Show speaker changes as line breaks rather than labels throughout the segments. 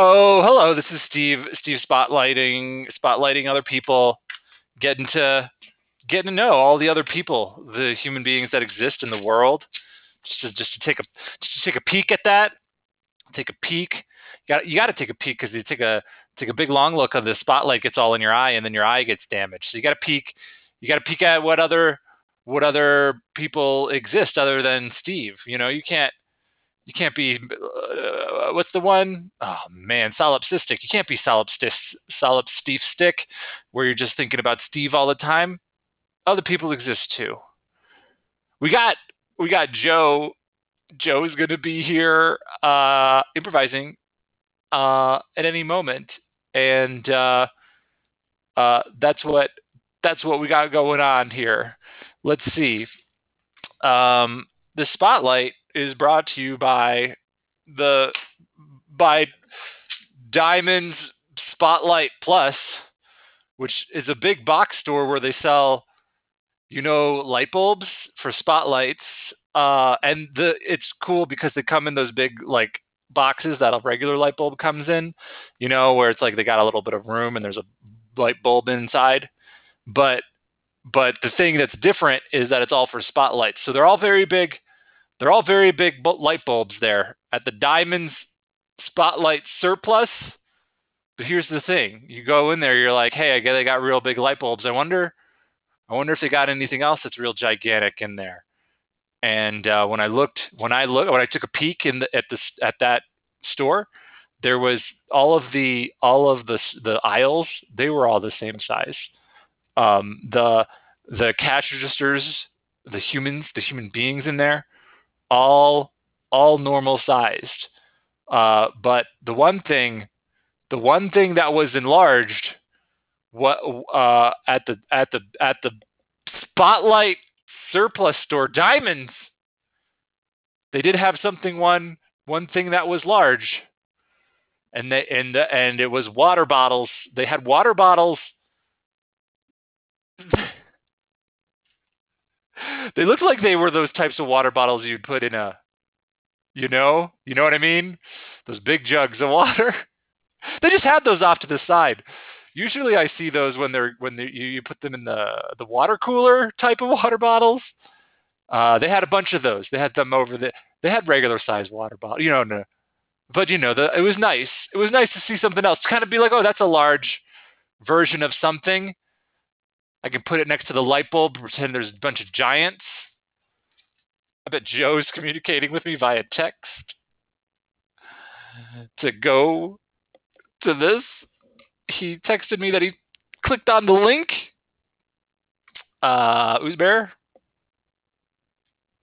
Oh, hello. This is Steve. Steve spotlighting spotlighting other people, getting to getting to know all the other people, the human beings that exist in the world. Just to just to take a just to take a peek at that. Take a peek. You got you got to take a peek because you take a take a big long look of the spotlight gets all in your eye and then your eye gets damaged. So you got to peek. You got to peek at what other what other people exist other than Steve. You know, you can't you can't be uh, what's the one? Oh man, solipsistic. You can't be solipstic, solipstic, where you're just thinking about Steve all the time. Other people exist too. We got we got Joe. Joe is going to be here uh, improvising uh, at any moment, and uh, uh, that's what that's what we got going on here. Let's see. Um, the spotlight is brought to you by the by Diamonds Spotlight Plus, which is a big box store where they sell, you know, light bulbs for spotlights. Uh, and the it's cool because they come in those big like boxes that a regular light bulb comes in, you know, where it's like they got a little bit of room and there's a light bulb inside. But but the thing that's different is that it's all for spotlights. So they're all very big they're all very big light bulbs there at the Diamonds Spotlight Surplus. But here's the thing: you go in there, you're like, "Hey, I get they got real big light bulbs. I wonder, I wonder if they got anything else that's real gigantic in there." And uh, when I looked, when I look, when I took a peek in the, at this at that store, there was all of the all of the the aisles. They were all the same size. Um, the the cash registers, the humans, the human beings in there, all all normal sized. Uh, but the one thing, the one thing that was enlarged, what uh, at the at the at the Spotlight surplus store, diamonds. They did have something one one thing that was large, and they and the, and it was water bottles. They had water bottles. They looked like they were those types of water bottles you'd put in a you know? You know what i mean? Those big jugs of water. They just had those off to the side. Usually i see those when they're when they, you, you put them in the the water cooler type of water bottles. Uh, they had a bunch of those. They had them over the they had regular size water bottle you know no, but you know the, it was nice. It was nice to see something else. To kind of be like oh that's a large version of something I can put it next to the light bulb, pretend there's a bunch of giants. I bet Joe's communicating with me via text to go to this. He texted me that he clicked on the link. Uh, Oozebear.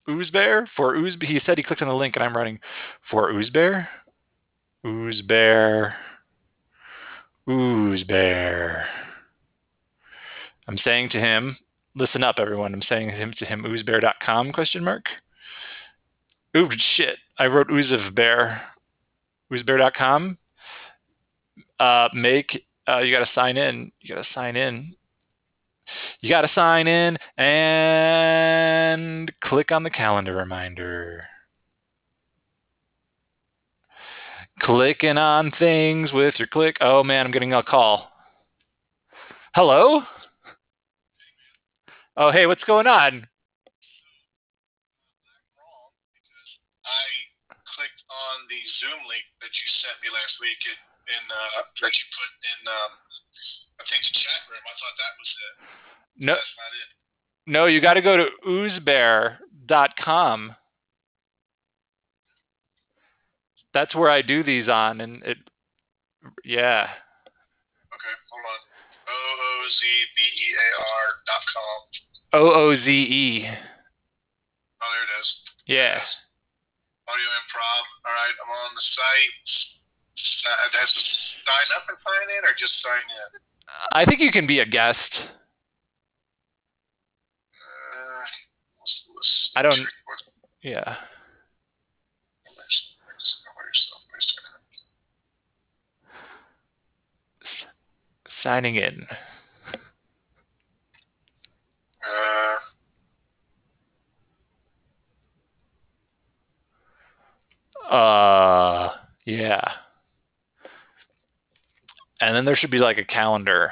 Oozebear for Ooze. He said he clicked on the link, and I'm running for Oozebear. Oozebear. Oozebear. I'm saying to him, listen up, everyone. I'm saying to him, to him oozebear.com question mark. Ooh, shit. I wrote ooze of bear. Oozebear.com. Uh, make, uh, you got to sign in. You got to sign in. You got to sign in and click on the calendar reminder. Clicking on things with your click. Oh man, I'm getting a call. Hello? Oh, hey, what's going on?
I clicked on the Zoom link that you sent me last week in, in uh, that you put in, um, I think the chat room. I thought that was it.
No, that's not it. No, you got to go to oozebear.com. That's where I do these on, and it, yeah.
Okay, hold on. O O Z B E A R dot com.
O O Z E.
Oh, there it is.
Yeah.
Audio improv. All right, I'm on the site. Uh, has to sign up and sign in, or just sign in?
I think you can be a guest.
Uh, let's, let's
I don't. Yeah. signing in.
Uh,
yeah. And then there should be like a calendar.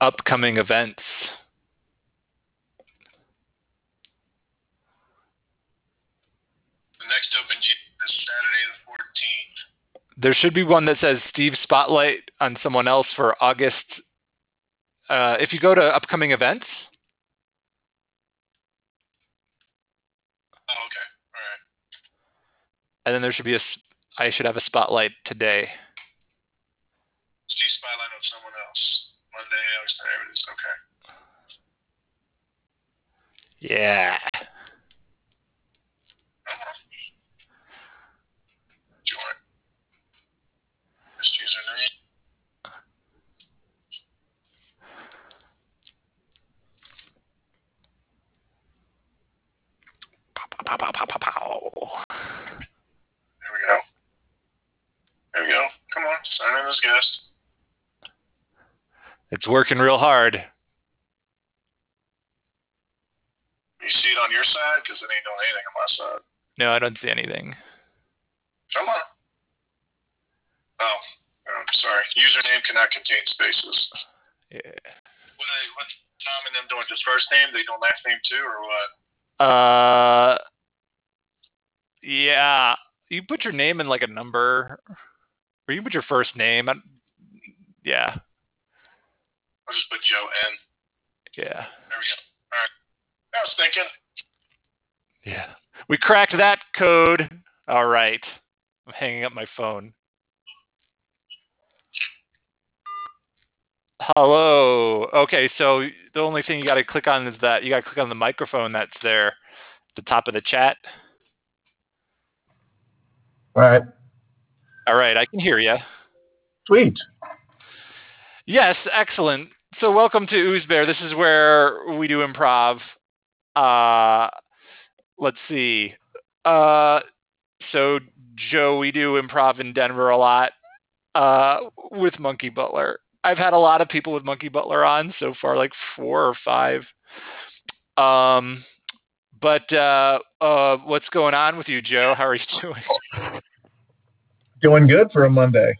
Upcoming events.
the next Open G is Saturday the 14th.
There should be one that says Steve Spotlight on someone else for August. Uh, if you go to upcoming events,
Oh, okay. All right.
and then there should be a. I should have a spotlight today.
Steve Spotlight on someone else. Monday, August, there it is. Okay.
Yeah.
Uh-huh. Join. Just username.
Pow, pow, pow, pow, pow.
There we go. There we go. Come on, sign in as guest.
It's working real hard.
You see it on your side? Because it ain't doing anything on my side.
No, I don't see anything.
Come on. Oh, oh sorry. Username cannot contain spaces.
Yeah.
What what Tom and them doing? Just first name? They doing last name too, or what?
Uh, yeah. You put your name in like a number, or you put your first name. I, yeah,
I'll just put Joe N.
yeah,
There we go. All right. I was thinking.
yeah. We cracked that code. All right. I'm hanging up my phone. Hello. Okay, so the only thing you got to click on is that you got to click on the microphone that's there at the top of the chat.
All right.
All right, I can hear you.
Sweet.
Yes, excellent. So welcome to Ooze Bear. This is where we do improv. Uh let's see. Uh so Joe, we do improv in Denver a lot. Uh with Monkey Butler. I've had a lot of people with Monkey Butler on so far, like four or five. Um but uh uh what's going on with you, Joe? How are you doing?
Doing good for a Monday.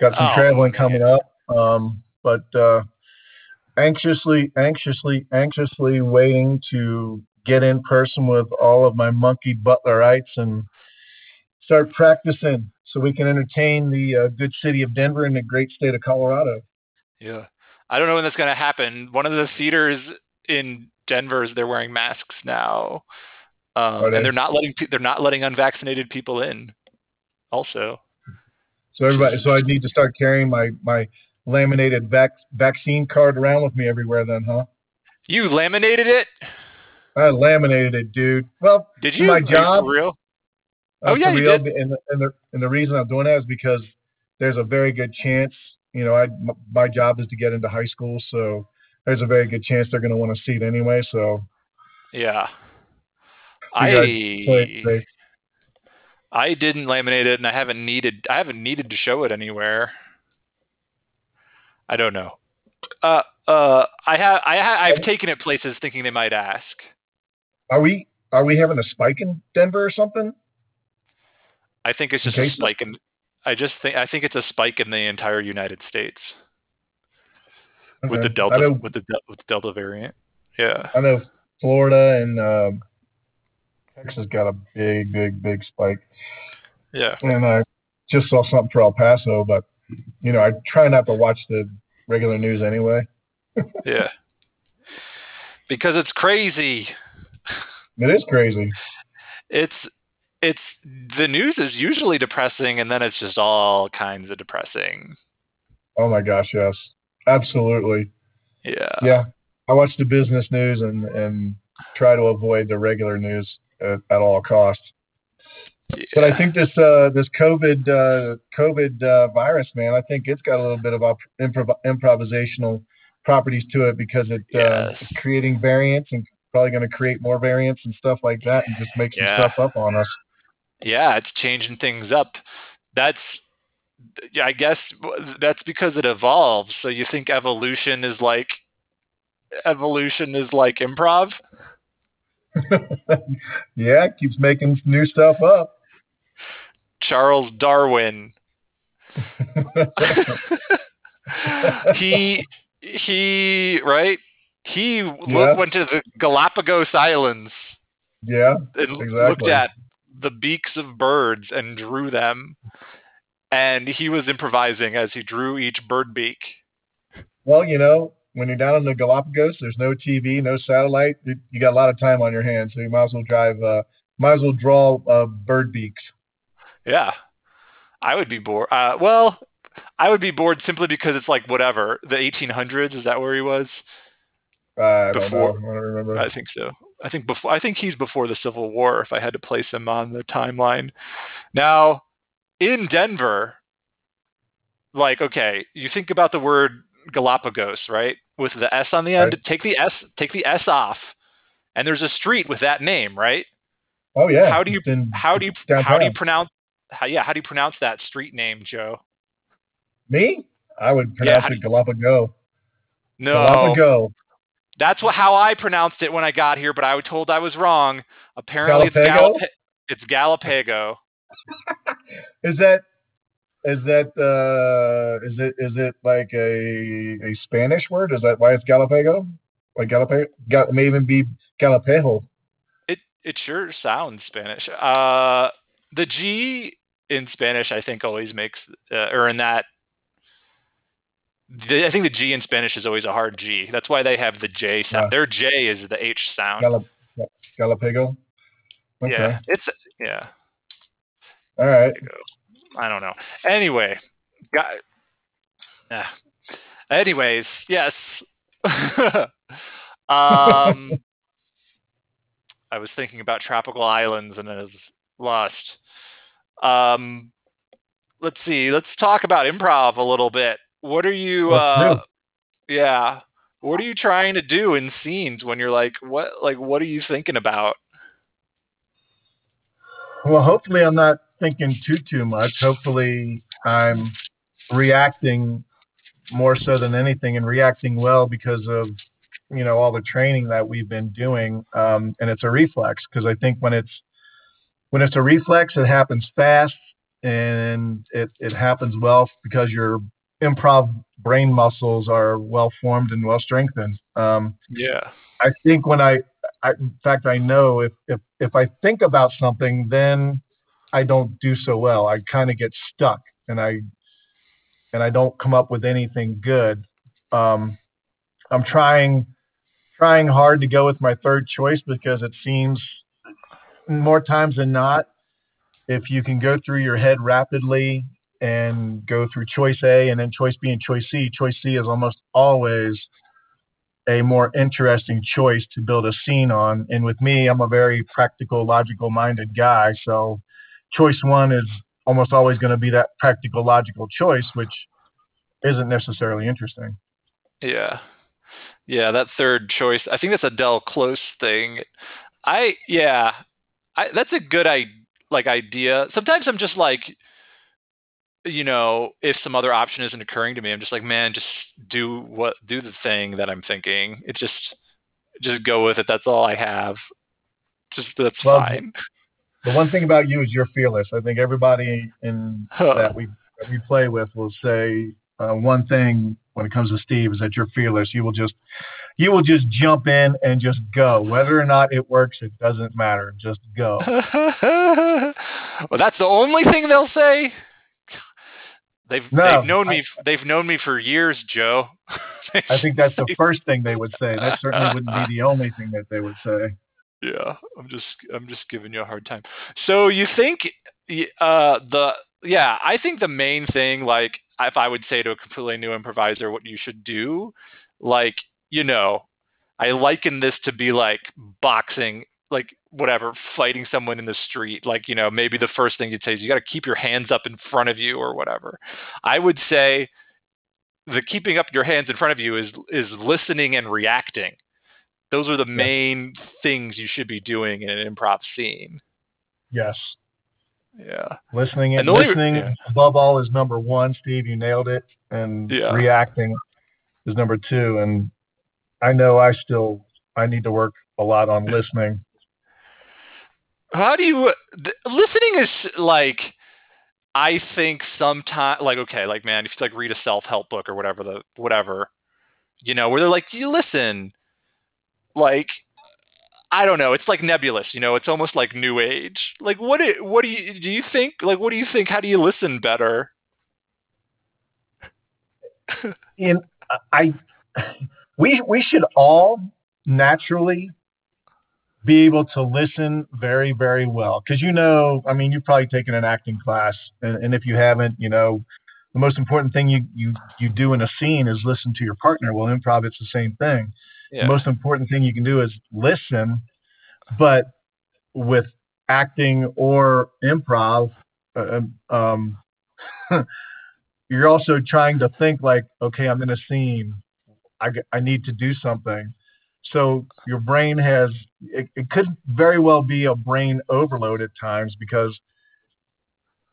Got some
Oh,
traveling
man.
coming up. Um, but uh, anxiously, anxiously, anxiously waiting to get in person with all of my monkey butlerites and start practicing so we can entertain the uh, good city of Denver and the great state of Colorado.
Yeah. I don't know when that's going to happen. One of the theaters in Denver is they're wearing masks now. Um,
they?
and they're not letting pe- they're not letting unvaccinated people in. Also,
So everybody, so I need to start carrying my my laminated vac- vaccine card around with me everywhere. Then, huh?
you laminated it?
I laminated it, dude. Well,
Did you?
my job?
for real?
Uh,
Oh, yeah, you
real,
did.
And the, and the and the reason I'm doing that is because there's a very good chance. You know, I m- my job is to get into high school, so there's a very good chance they're going to want to see it anyway. So
Yeah.
Play
I. I didn't laminate it, and I haven't needed I haven't needed to show it anywhere. I don't know. Uh, uh, I have I ha- I've taken it places thinking they might ask.
are we are we having a spike in Denver or something?
I think it's just a spike in. I just think I think it's a spike in the entire United States with the delta with the with the delta variant. Yeah,
I know Florida and um, Texas got a big, big, big spike,
yeah,
and I just saw something for El Paso, but you know, I try not to watch the regular news anyway.
yeah. Because it's crazy.
It is crazy.
It's it's the news is usually depressing, and then it's just all kinds of depressing.
Oh my gosh, yes, absolutely.
Yeah,
Yeah, I watch the business news and and try to avoid the regular news at, at all costs. But I think this uh, this COVID uh, COVID uh, virus, man, I think it's got a little bit of op- improv- improvisational properties to it because it uh,
Yes.
it's creating variants and probably going to create more variants and stuff like that and just make some
Yeah.
stuff up on us.
Yeah, it's changing things up. That's I guess that's because it evolves. So you think evolution is like evolution is like improv?
yeah, keeps making new stuff up.
Charles Darwin. he he right he yeah. went to the Galapagos Islands.
Yeah,
exactly. looked at the beaks of birds and drew them, and he was improvising as he drew each bird beak.
Well, you know, when you're down in the Galapagos, there's no TV, no satellite. You got a lot of time on your hands, so you might as well drive. Uh, might as well draw uh, bird beaks.
Yeah, I would be bored. Uh, well, I would be bored simply because it's like whatever. The 1800s is that where he was?
Uh, before, I don't, I don't remember.
I think so. I think before. I think he's before the Civil War. If I had to place him on the timeline, now in Denver, like okay, you think about the word Galapagos, right? With the S on the end. Right. Take the S. Take the S off, and there's a street with that name, right?
Oh yeah.
How do you how do you downtown. how do you pronounce how, yeah, how do you pronounce that street name, Joe?
Me? I would pronounce yeah, it Galapagos.
No.
Galapagos.
That's what how I pronounced it when I got here, but I was told I was wrong. Apparently it's Galap- it's Galapago.
is that is that uh is it is it like a a Spanish word? Is that why it's Galapago? Like Galapago? Gal- may even be Galapejo.
It it sure sounds Spanish. Uh the G in Spanish, I think, always makes, uh, or in that, the, I think the G in Spanish is always a hard G. That's why they have the J sound. Yeah. Their J is the H sound.
Galap- Galapago.
Okay. Yeah, it's yeah.
All right.
I don't know. Anyway, got. Yeah. Anyways, yes. um, I was thinking about tropical islands and I was lost. Um, let's see. Let's talk about improv a little bit. What are you? Uh, yeah. What are you trying to do in scenes when you're like, what? Like, what are you thinking about?
Well, hopefully, I'm not thinking too too much. Hopefully, I'm reacting more so than anything, and reacting well because of you know all the training that we've been doing, um, and it's a reflex because I think when it's when it's a reflex, it happens fast and it, it happens well because your improv brain muscles are well formed and well strengthened. Um,
yeah.
I think when I, I, in fact, I know if, if, if I think about something, then I don't do so well. I kind of get stuck and I, and I don't come up with anything good. Um, I'm trying, trying hard to go with my third choice because it seems more times than not, if you can go through your head rapidly and go through choice A and then choice B and choice C, choice C is almost always a more interesting choice to build a scene on. And with me, I'm a very practical, logical minded guy. So choice one is almost always going to be that practical, logical choice, which isn't necessarily interesting.
Yeah. Yeah, that third choice. I think that's a Del Close thing. I yeah, I, that's a good I like idea. Sometimes I'm just like, you know, if some other option isn't occurring to me, I'm just like, man, just do what do the thing that I'm thinking. It just just go with it. That's all I have. Just that's well, fine.
The one thing about you is you're fearless. I think everybody in huh. that we that we play with will say uh, one thing when it comes to Steve is that you're fearless. You will just you will just jump in and just go. Whether or not it works, it doesn't matter. Just go.
well, that's the only thing they'll say. They've no, they've known I, me they've known me for years, Joe.
I think that's the first thing they would say. That certainly wouldn't be the only thing that they would say.
Yeah, I'm just I'm just giving you a hard time. So you think uh the yeah, I think the main thing like if I would say to a completely new improviser what you should do, like you know, I liken this to be like boxing, like whatever, fighting someone in the street. Like, you know, maybe the first thing you'd say is you got to keep your hands up in front of you or whatever. I would say the keeping up your hands in front of you is is listening and reacting. Those are the main things you should be doing in an improv scene.
Yes.
Yeah.
Listening and,
And only-
listening
yeah.
above all is number one, Steve. You nailed it. And
Yeah.
reacting is number two. And I know I still I need to work a lot on listening.
How do you th- listening is like I think sometimes like okay, like man, if you like read a self-help book or whatever the whatever, you know, where they're like you listen like I don't know, it's like nebulous, you know, it's almost like new age. Like what do, what do you do you think like what do you think how do you listen better?
and I we we should all naturally be able to listen very very well. Because you know I mean you've probably taken an acting class and, and if you haven't you know the most important thing you, you you do in a scene is listen to your partner. Well improv it's the same thing.
Yeah.
the most important thing you can do is listen but with acting or improv uh, um, you're also trying to think like okay i'm in a scene. I, I need to do something so your brain has it, it could very well be a brain overload at times because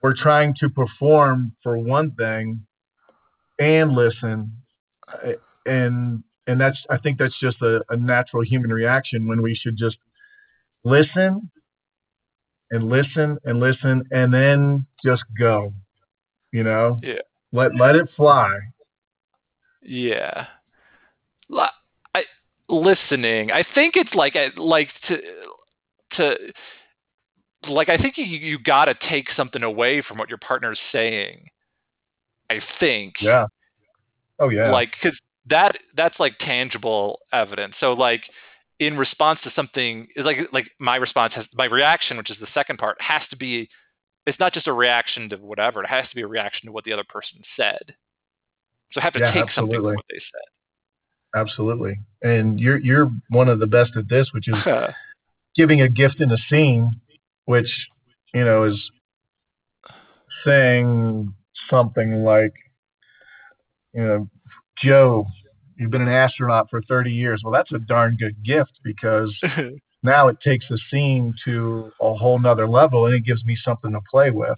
we're trying to perform for one thing and listen uh, and and that's i think that's just a, a natural human reaction when we should just listen and listen and listen and then just go you know
Yeah.
let let it fly
Yeah. Listening. I think it's like like to to like I think you you got to take something away from what your partner's saying. I think.
yeah oh yeah
Like cuz that that's like tangible evidence. So like in response to something like like my response has my reaction which is the second part has to be it's not just a reaction to whatever it has to be a reaction to what the other person said so i have to
Yeah,
take something
absolutely.
from what they
absolutely. And you're you're one of the best at this which is giving a gift in a scene which you know is saying something like you know joe you've been an astronaut for 30 years. Well that's a darn good gift because now it takes the scene to a whole nother level and it gives me something to play with.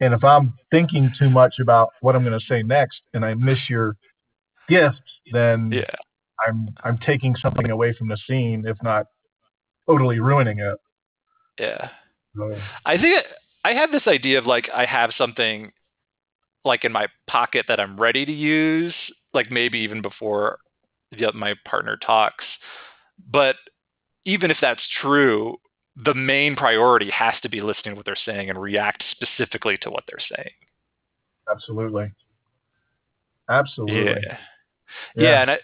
And if i'm thinking too much about what i'm going to say next and i miss your gift then
yeah
i'm i'm taking something away from the scene if not totally ruining it
yeah
So,
I think I have this idea of like I have something like in my pocket that I'm ready to use, like maybe even before the, my partner talks. But even if that's true, the main priority has to be listening to what they're saying and react specifically to what they're saying.
absolutely absolutely
Yeah. Yeah, and I,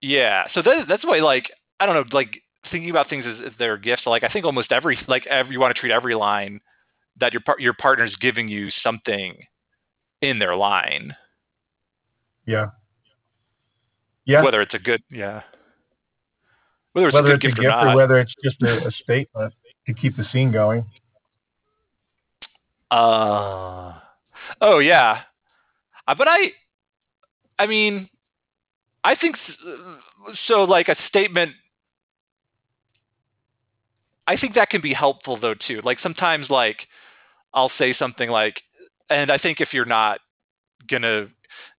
yeah. So that, that's why, like, I don't know, like thinking about things as, as their gifts. Like, I think almost every, like, every you want to treat every line that your par- your partner's giving you something in their line,
yeah. Yeah.
Whether it's a good, yeah, whether it's
whether
a
it's
good
a
gift,
gift
or
or whether it's just a, a statement to keep the scene going.
Uh, oh yeah, uh, but I, I mean, I think so. Like a statement, I think that can be helpful though too. Like sometimes, like I'll say something like, and I think if you're not gonna,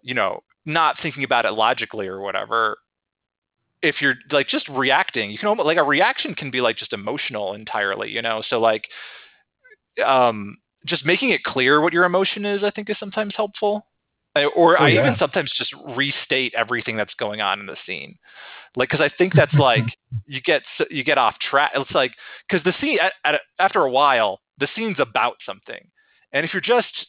you know, not thinking about it logically or whatever, if you're like just reacting, you can almost like a reaction can be like just emotional entirely, you know. So like, um, just making it clear what your emotion is, I think, is sometimes helpful. I, or
Oh,
I
yeah.
even sometimes just restate everything that's going on in the scene, like because I think that's like you get you get off track. It's like because the scene at, at, after a while the scene's about something, and if you're just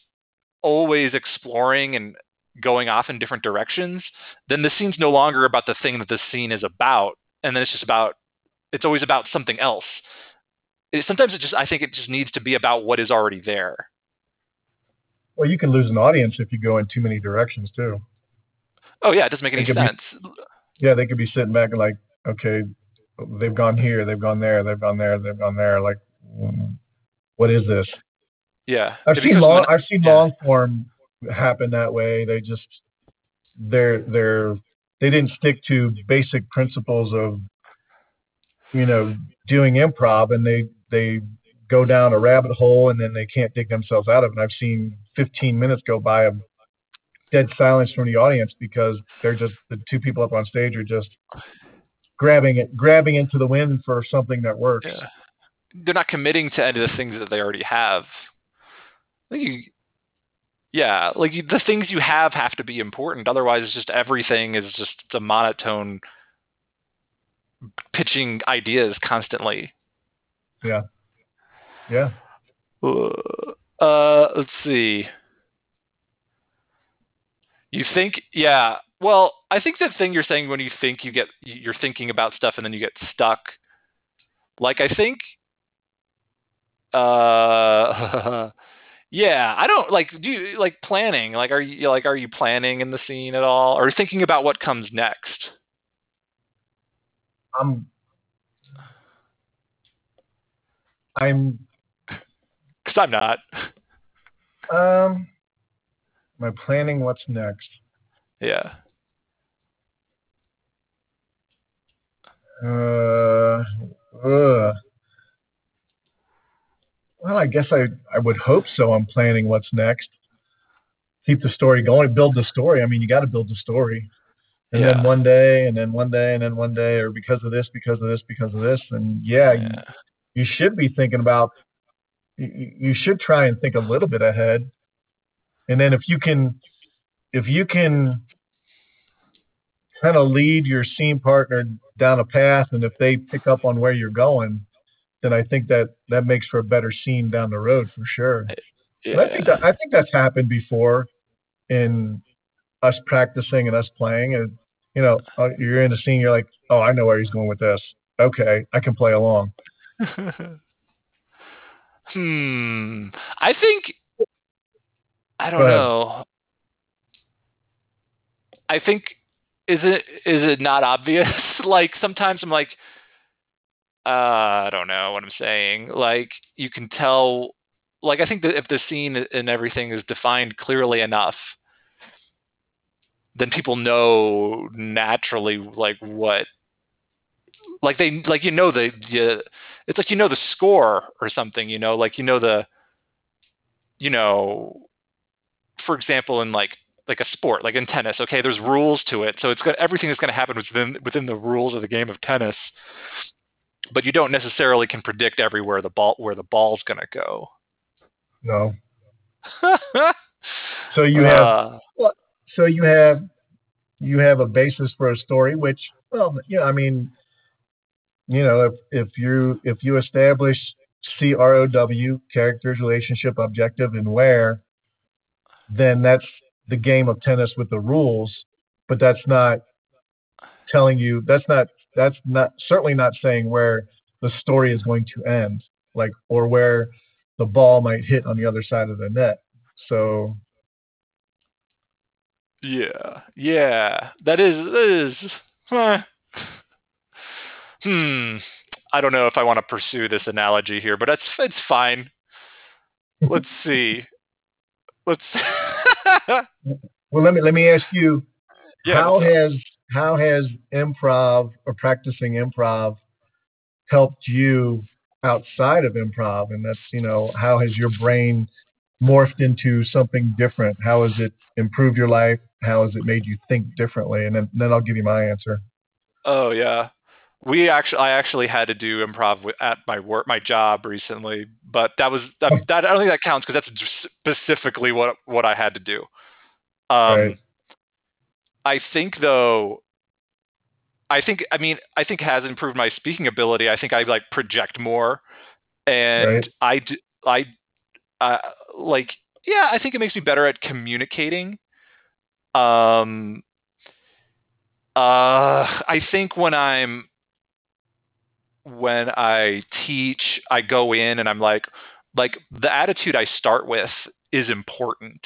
always exploring and going off in different directions, then the scene's no longer about the thing that the scene is about, and then it's just about it's always about something else. It, sometimes it just I think it just needs to be about what is already there.
Well you can lose an audience if you go in too many directions too
Oh yeah, it doesn't make any
could be-
sense.
yeah they could be sitting back and like okay they've gone here they've gone there they've gone there they've gone there like what is this
Yeah,
I've
It
seen long I've seen
yeah.
long form happen that way. They just they're they're they didn't stick to basic principles of you know doing improv and they they go down a rabbit hole and then they can't dig themselves out of it. And I've seen 15 minutes go by of dead silence from the audience because they're just the two people up on stage are just grabbing it, grabbing into the wind for something that works.
Yeah. They're not committing to any of the things that they already have. I think you, yeah, like you, the things you have have to be important. Otherwise, it's just everything is just a monotone pitching ideas constantly.
Yeah. Yeah.
Uh, let's see. You think, yeah. Well, I think the thing you're saying when you think you get, you're thinking about stuff and then you get stuck. Like I think, uh, yeah. I don't like. Do you like planning? Like, are you like, are you planning in the scene at all, or thinking about what comes next?
I'm I'm
Because I'm not.
um am I planning what's next?
Yeah.
Uh, uh well, I guess I, I would hope so. I'm planning what's next. Keep the story going, build the story. I mean, you got to build the story. And
Yeah.
then one day, and then one day, and then one day, or because of this, because of this, because of this. And yeah, you,
yeah.
you should be thinking about, you, you should try and think a little bit ahead. And then if you can, if you can kind of lead your scene partner down a path, and if they pick up on where you're going, then I think that that makes for a better scene down the road for sure. And I think that I think that's happened before in us practicing and us playing. And you know, uh, you're in a scene, you're like, oh, I know where he's going with this. Okay, I can play along.
hmm. I think I don't know. I think is it is it not obvious? like sometimes I'm like, uh, I don't know what I'm saying. Like you can tell. Like I think that if the scene and everything is defined clearly enough, then people know naturally like what like they like you know the you, it's like you know the score or something you know like you know the you know for example in like like a sport like in tennis okay there's rules to it. So it's got everything is going to happen within within the rules of the game of tennis but you don't necessarily can predict everywhere the ball where the ball's going to go.
No. So you have
Uh,
so you have you have a basis for a story which well you know i mean you know if if you if you establish crow characters relationship objective and where then that's the game of tennis with the rules but that's not telling you that's not that's not certainly not saying where the story is going to end like or where the ball might hit on the other side of the net so
Yeah, yeah, that is that is. huh. Hmm. I don't know if I want to pursue this analogy here, but it's it's fine. Let's see. Let's.
well let me let me ask you
yeah.
how has how has improv or practicing improv helped you outside of improv and that's you know how has your brain morphed into something different how has it improved your life how has it made you think differently and then, then i'll give you my answer
Oh yeah, we actually I actually had to do improv at my work my job recently, but that was that, that I don't think that counts because that's specifically what what I had to do. Um,
Right.
I think though. I think I mean I think has improved my speaking ability. I think I like project more, and
Right.
I I uh, like yeah I think it makes me better at communicating. Um, uh, I think when I'm when I teach, I go in and I'm like, like the attitude I start with is important,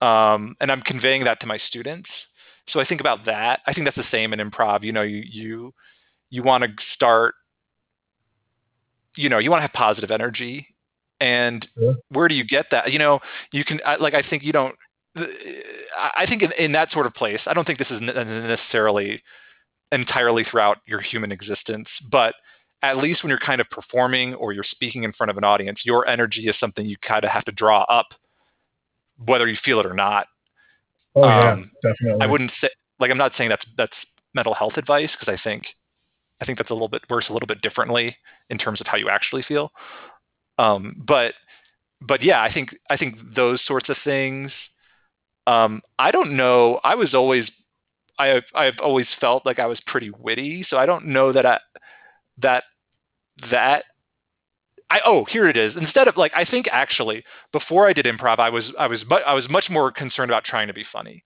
um, and I'm conveying that to my students. So I think about that. I think that's the same in improv. You know, you you you want to start. You know, you want to have positive energy, and
Yeah.
where do you get that? You know, you can I, like I think you don't. I think in, in that sort of place, I don't think this is necessarily entirely throughout your human existence, but at least when you're kind of performing or you're speaking in front of an audience, your energy is something you kind of have to draw up, whether you feel it or not.
Oh yeah,
Um,
definitely.
I wouldn't say like I'm not saying that's that's mental health advice because I think I think that's a little bit works a little bit differently in terms of how you actually feel. Um, but but yeah, I think I think those sorts of things. Um, I don't know. I was always I have I've always felt like I was pretty witty, so I don't know that I that that I oh here it is. Instead of like I think actually before I did improv, I was I was mu- I was much more concerned about trying to be funny,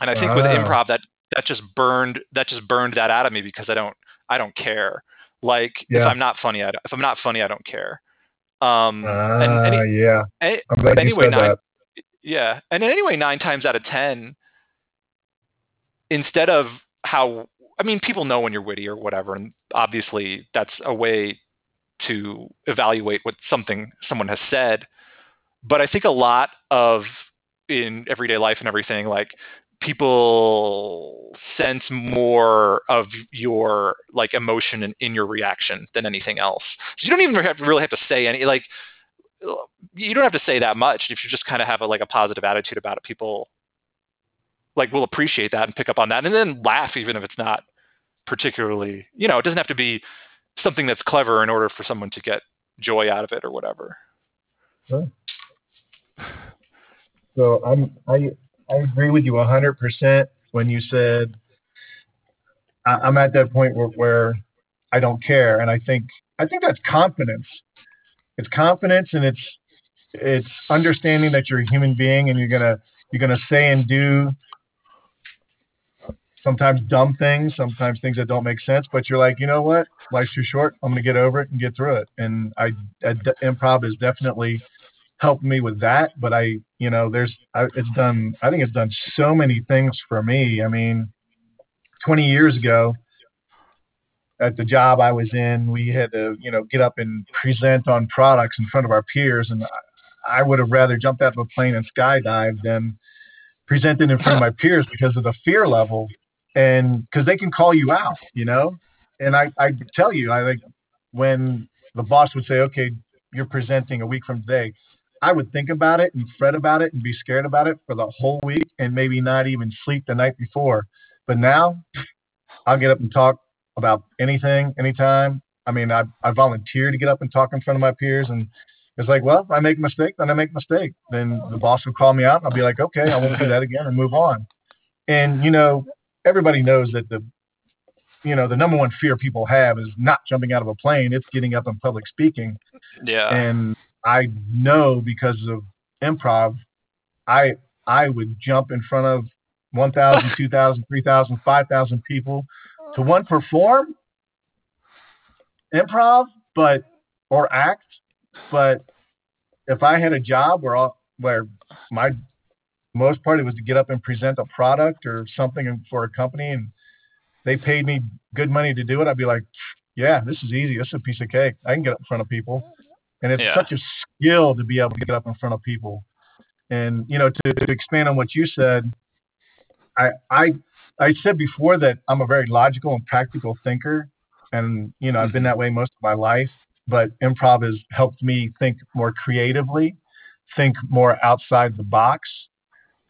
and I think with
Ah.
improv that that just burned that just burned that out of me because I don't I don't care. Like if I'm not funny, I don't, if I'm not funny, I don't care. Um,
Ah,
and
yeah.
any-
I'm glad
anyway, nine-
that.
yeah, and anyway, nine times out of ten, instead of how I mean, people know when you're witty or whatever, and obviously that's a way to evaluate what something someone has said. But I think a lot of in everyday life and everything, like people sense more of your like emotion in, in your reaction than anything else. So you don't even have to really have to say any like you don't have to say that much if you just kind of have a like a positive attitude about it people like will appreciate that and pick up on that and then laugh even if it's not particularly you know it doesn't have to be something that's clever in order for someone to get joy out of it or whatever
So I'm I I agree with you hundred percent when you said I, I'm at that point where, where I don't care, and I think I think that's confidence. It's confidence, and it's it's understanding that you're a human being, and you're gonna you're gonna say and do sometimes dumb things, sometimes things that don't make sense, but you're like, you know what, life's too short. I'm gonna get over it and get through it. And I, improv is definitely helped me with that but i you know there's I, it's done i think it's done so many things for me i mean 20 years ago at the job i was in we had to you know get up and present on products in front of our peers and i, I would have rather jumped out of a plane and skydived than presented in front of my peers because of the fear level and because they can call you out you know and i i tell you i think when the boss would say okay you're presenting a week from today I would think about it and fret about it and be scared about it for the whole week and maybe not even sleep the night before. But now I'll get up and talk about anything, anytime. I mean, I, I volunteer to get up and talk in front of my peers. And it's like, well, I make a mistake, then I make a mistake. Then the boss will call me out and I'll be like, okay, I won't do that again and move on. And, you know, everybody knows that the, you know, the number one fear people have is not jumping out of a plane. It's getting up in public speaking
yeah
and I know because of improv, I I would jump in front of 1,000, 2,000, 3,000, 5,000 people to one perform improv, but or act. But if I had a job where all, where my most part it was to get up and present a product or something for a company, and they paid me good money to do it, I'd be like, yeah, this is easy. This is a piece of cake. I can get up in front of people and it's
Yeah.
such a skill to be able to get up in front of people and you know to, to expand on what you said i i i said before that i'm a very logical and practical thinker and you know i've been mm-hmm. that way most of my life but improv has helped me think more creatively think more outside the box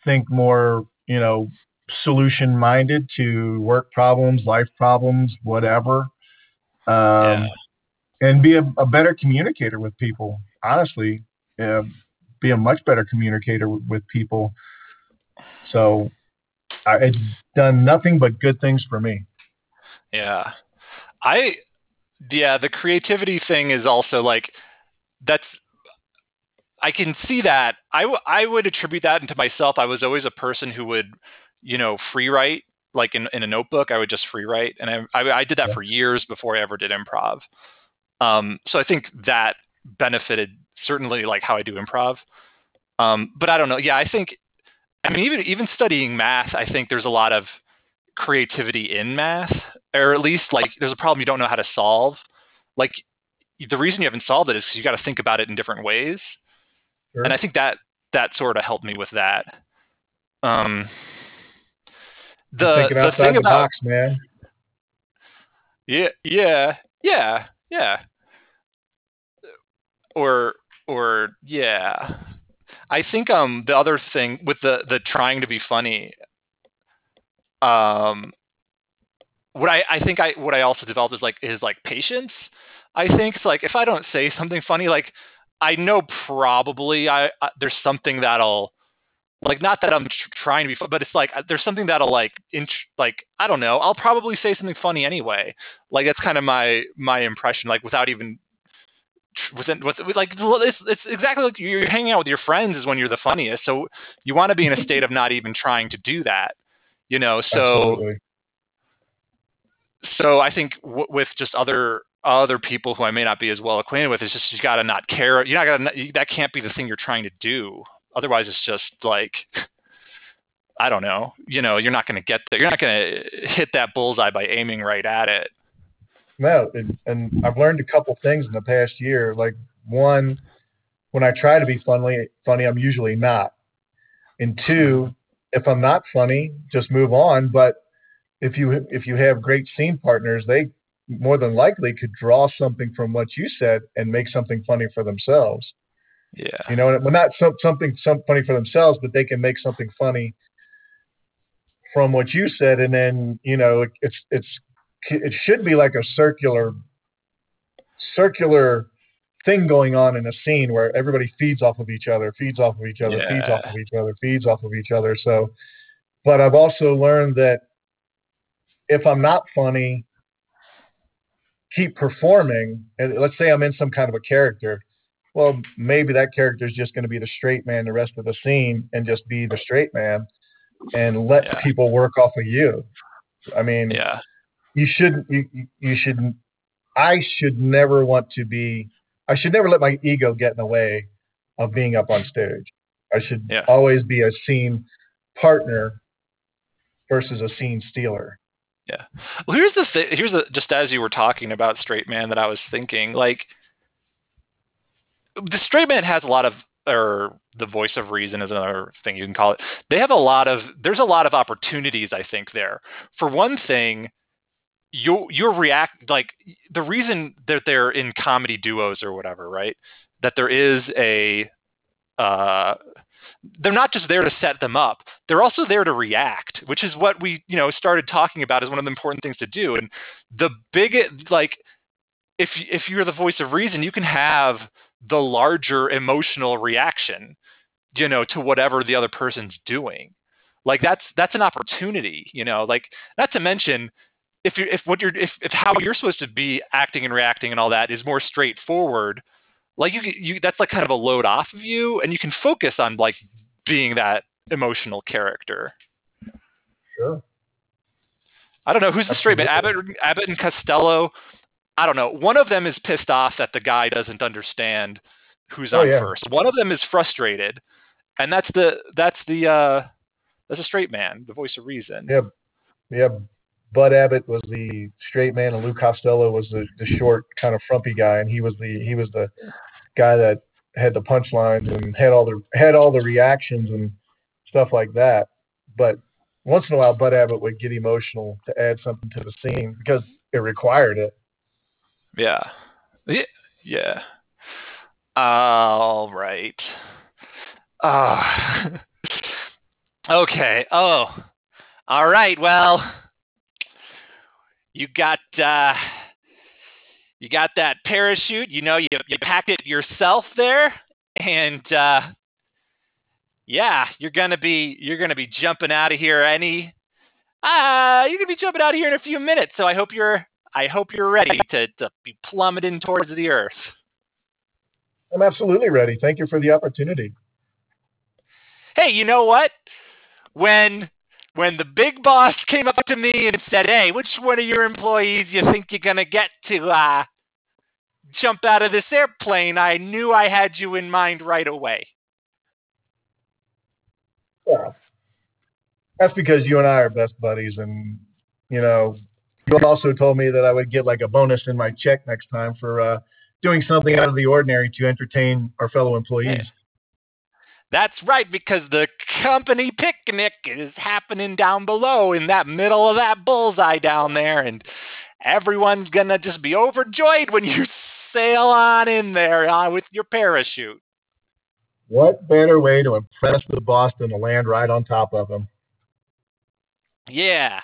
think more you know solution minded to work problems life problems whatever um,
Yeah.
and be a, a better communicator with people. Honestly, uh, be a much better communicator w- with people. So I, it's done nothing but good things for me.
Yeah. I yeah, the creativity thing is also like that's I can see that. I w- I would attribute that into myself. I was always a person who would, you know, free write like in, in a notebook. I would just free write, and I I, I did that
Yeah.
for years before I ever did improv. Um, so I think that benefited certainly like how I do improv. Um, but I don't know. Yeah, I think I mean even even studying math, I think there's a lot of creativity in math, or at least like there's a problem you don't know how to solve. Like the reason you haven't solved it is because you got to think about it in different ways,
Sure.
and I think that that sort of helped me with that. Um, the
Thinking
the thing
the
about
box, man.
yeah, yeah, Yeah, yeah. Or or yeah. I think um the other thing with the the trying to be funny um what I, I think I what I also developed is like is like patience. I think it's like if I don't say something funny, like I know probably I, I there's something that'll like not that I'm tr- trying to be fun, but it's like uh, there's something that'll like int- like I don't know. I'll probably say something funny anyway. Like that's kind of my my impression. Like without even within with, with like it's, it's exactly like you're hanging out with your friends is when you're the funniest. So you want to be in a state of not even trying to do that. You know, so
Absolutely.
so I think w- with just other other people who I may not be as well acquainted with, it's just you got to not care. You're not gonna that can't be the thing you're trying to do. Otherwise, it's just like I don't know. You know, you're not going to get there. You're not going to hit that bullseye by aiming right at it.
No, and, and I've learned a couple things in the past year. Like one, when I try to be funny, funny, I'm usually not. And two, if I'm not funny, just move on. But if you if you have great scene partners, they more than likely could draw something from what you said and make something funny for themselves.
Yeah.
You know, well, not some, something some funny for themselves, but they can make something funny from what you said, and then you know it, it's it's it should be like a circular circular thing going on in a scene where everybody feeds off of each other, feeds off of each other, feeds off of each other, feeds off of each other. So, but I've also learned that if I'm not funny, keep performing. And let's say I'm in some kind of a character. Well, maybe that character is just going to be the straight man the rest of the scene and just be the straight man and let
Yeah.
people work off of you. I mean,
Yeah.
you shouldn't you, you- you should i should never want to be i should never let my ego get in the way of being up on stage i should
Yeah.
always be a scene partner versus a scene stealer
Well, here's the thing. Here's the just as you were talking about straight man that I was thinking like the straight man has a lot of or the voice of reason is another thing you can call it. They have a lot of there's a lot of opportunities I think there. For one thing, you you're react like the reason that they're in comedy duos or whatever, right? That there is a uh they're not just there to set them up they're also there to react which is what we you know started talking about as one of the important things to do. And the big like if if you're the voice of reason you can have the larger emotional reaction you know to whatever the other person's doing. Like that's that's an opportunity you know like not to mention if you if what you're if, if how you're supposed to be acting and reacting and all that is more straightforward like you you that's like kind of a load off of you and you can focus on like being that emotional character
sure
I don't know who's the straight man. Abbott, Abbott and Costello. I don't know. One of them is pissed off that the guy doesn't understand who's
Oh,
on
yeah.
first. One of them is frustrated, and that's the that's the uh, that's a straight man, the voice of reason.
Yeah. yeah bud abbott was the straight man and lou costello was the, the short kind of frumpy guy and he was the he was the guy that had the punchlines and had all the had all the reactions and stuff like that but once in a while bud abbott would get emotional to add something to the scene because it required it
Yeah. Yeah. All right. Ah. okay. Oh. All right. Well, you got uh you got that parachute, you know you you packed it yourself there and uh yeah, you're going to be you're to be jumping out of here any uh you're going to be jumping out of here in a few minutes. So I hope you're I hope you're ready to, to be plummeting towards the earth.
i'm absolutely ready thank you for the opportunity
Hey, you know what? When when the big boss came up to me and said, "Hey, which one of your employees you think you're gonna get to uh, jump out of this airplane?" I knew I had you in mind right away.
yeah that's because you and i are best buddies and you know you also told me that i would get like a bonus in my check next time for uh doing something out of the ordinary to entertain our fellow employees
That's right, because the company picnic is happening down below in that middle of that bullseye down there, and everyone's gonna just be overjoyed when you sail on in there uh, with your parachute.
What better way to impress the boss than to land right on top of him?
Yeah,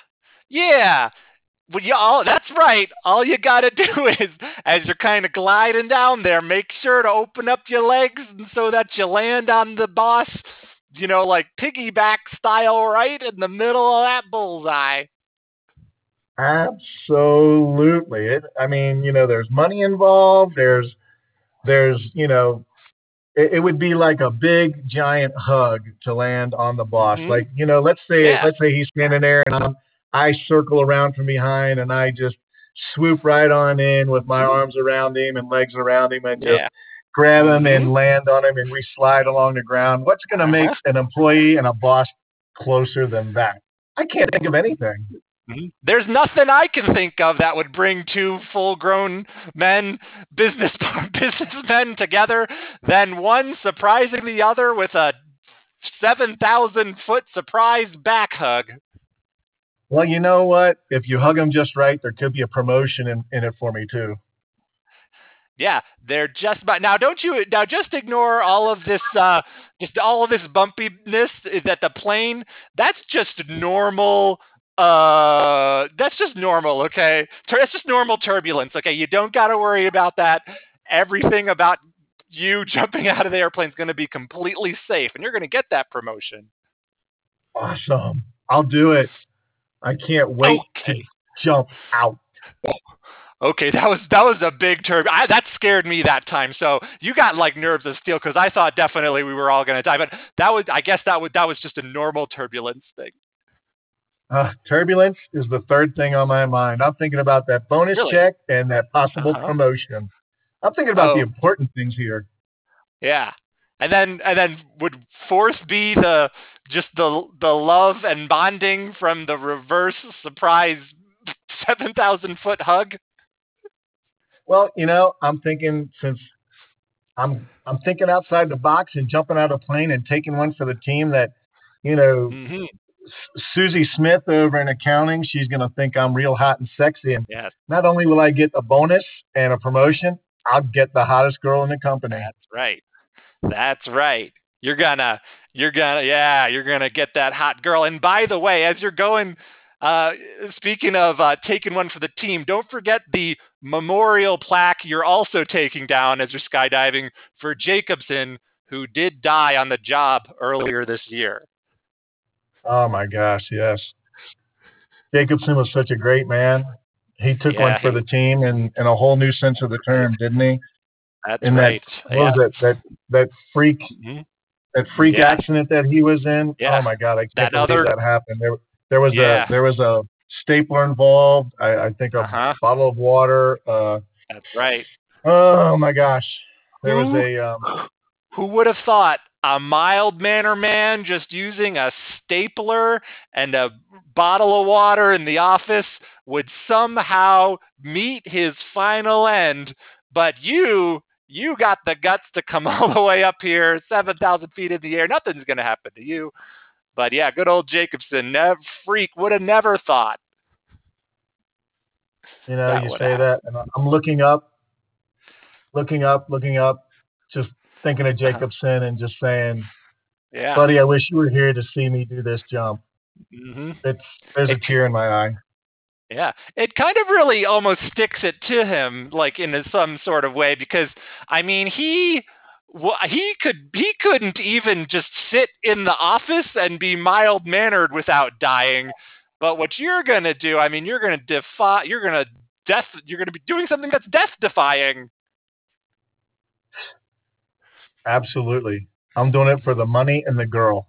yeah. Well, you all, that's right. All you got to do is, as you're kind of gliding down there, make sure to open up your legs and so that you land on the boss, you know, like piggyback style, right in the middle of that bullseye.
Absolutely. It, I mean, you know, there's money involved. There's, there's, you know, it, it would be like a big giant hug to land on the boss.
Mhm.
Like, you know, let's say,
Yeah.
let's say he's standing there and I'm, I circle around from behind and I just swoop right on in with my arms around him and legs around him and just
Yeah.
grab him and
Mhm.
land on him and we slide along the ground. What's going to make
Uh-huh.
an employee and a boss closer than that? I can't think of anything.
Mhm. There's nothing I can think of that would bring two full-grown men, business businessmen together, than one surprising the other with a seven thousand foot surprise back hug.
Well, you know what? If you hug them just right, there could be a promotion in, in it for me too.
Yeah, they're just about now. Don't you now? Just ignore all of this, uh, just all of this bumpiness. Is that the plane? That's just normal. Uh, that's just normal. Okay, it's just normal turbulence. Okay, you don't got to worry about that. Everything about you jumping out of the airplane is going to be completely safe, and you're going to get that promotion.
Awesome. I'll do it. I can't wait
Okay.
to jump out.
Okay, that was that was a big turb. I, that scared me that time. So you got like nerves of steel because I thought definitely we were all going to die. But that was, I guess that was that was just a normal turbulence thing.
Uh, turbulence is the third thing on my mind. I'm thinking about that bonus
Really?
check and that possible
Uh-huh.
promotion. I'm thinking about the
Oh.
important things here.
Yeah, and then and then would fourth be the just the the love and bonding from the reverse surprise seven thousand foot hug.
Well, you know, I'm thinking since I'm I'm thinking outside the box and jumping out of a plane and taking one for the team that, you know,
hmm
S- Susie Smith over in accounting, she's going to think I'm real hot and sexy. And
Yes,
not only will I get a bonus and a promotion, I'll get the hottest girl in the company.
that's right. That's right. You're gonna, you're gonna, yeah, you're gonna get that hot girl. And by the way, as you're going, uh, speaking of uh, taking one for the team, don't forget the memorial plaque you're also taking down as you're skydiving for Jacobson, who did die on the job earlier this year.
Oh my gosh, yes. Jacobson was such a great man. He took one for
he-
the team in, in a whole new sense of the term, didn't he?
That's
In
right.
that what was that that that freak
Mhm.
that freak
Yeah.
accident that he was in?
Yeah.
Oh my god, I
That
can't believe
other-
that happened. There there was
Yeah.
a there was a stapler involved. I, I think a
Uh-huh.
bottle of water. Uh,
That's right.
oh my gosh, there was a um,
Who would have thought a mild manner man just using a stapler and a bottle of water in the office would somehow meet his final end? But you, you got the guts to come all the way up here, 7,000 feet in the air. Nothing's going to happen to you. But yeah, good old Jacobson, never, freak, would have never thought.
You know, you say
happen.
that, and I'm looking up, looking up, looking up, just thinking of
Uh-huh.
Jacobson and just saying,
Yeah.
buddy, I wish you were here to see me do this jump.
hmm
It's there's a tear in my eye.
Yeah, it kind of really almost sticks it to him, like in a, some sort of way, because I mean he he could he couldn't even just sit in the office and be mild mannered without dying. But what you're gonna do, I mean, you're gonna defy, you're gonna death, you're gonna be doing something that's death defying.
Absolutely, I'm doing it for the money and the girl.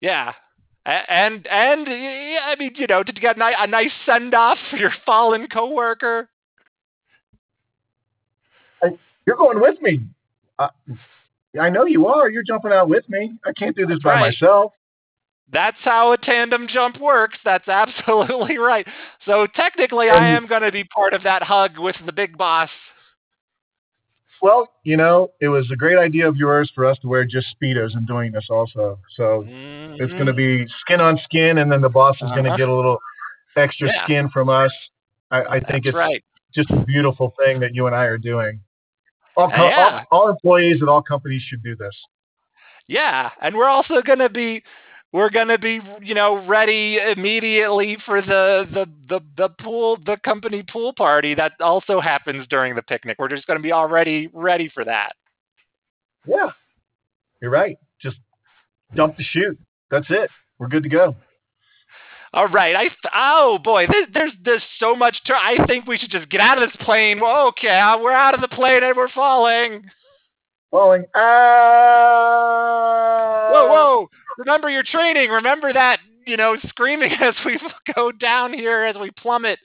Yeah. And and yeah, I mean, you know, to get a ni- a nice send off for your fallen coworker.
You're going with me. Uh, I know you are. You're jumping out with me. I can't do this
That's
by
right.
myself.
That's how a tandem jump works. That's absolutely right. So technically, I am going to be part of that hug with the big boss.
Well, you know, it was a great idea of yours for us to wear just speedos and doing this also. So it's going to be skin on skin, and then the boss is going to
Uh-huh.
get a little extra
Yeah.
skin from us. I, I think
That's
it's
right.
just a beautiful thing that you and I are doing. All, co-
Yeah.
all, all employees at all companies should do this.
Yeah, and we're also gonna be we're gonna be you know ready immediately for the the the the pool the company pool party that also happens during the picnic. We're just gonna be already ready for that.
Yeah, you're right. Just dump the chute. That's it. We're good to go.
All right, I th- oh boy, there's there's, there's so much. I think we should just get out of this plane. Okay, uh, we're out of the plane and we're falling.
Falling. Ah!
Whoa, whoa! Remember your training. Remember that you know screaming as we go down here as we plummet.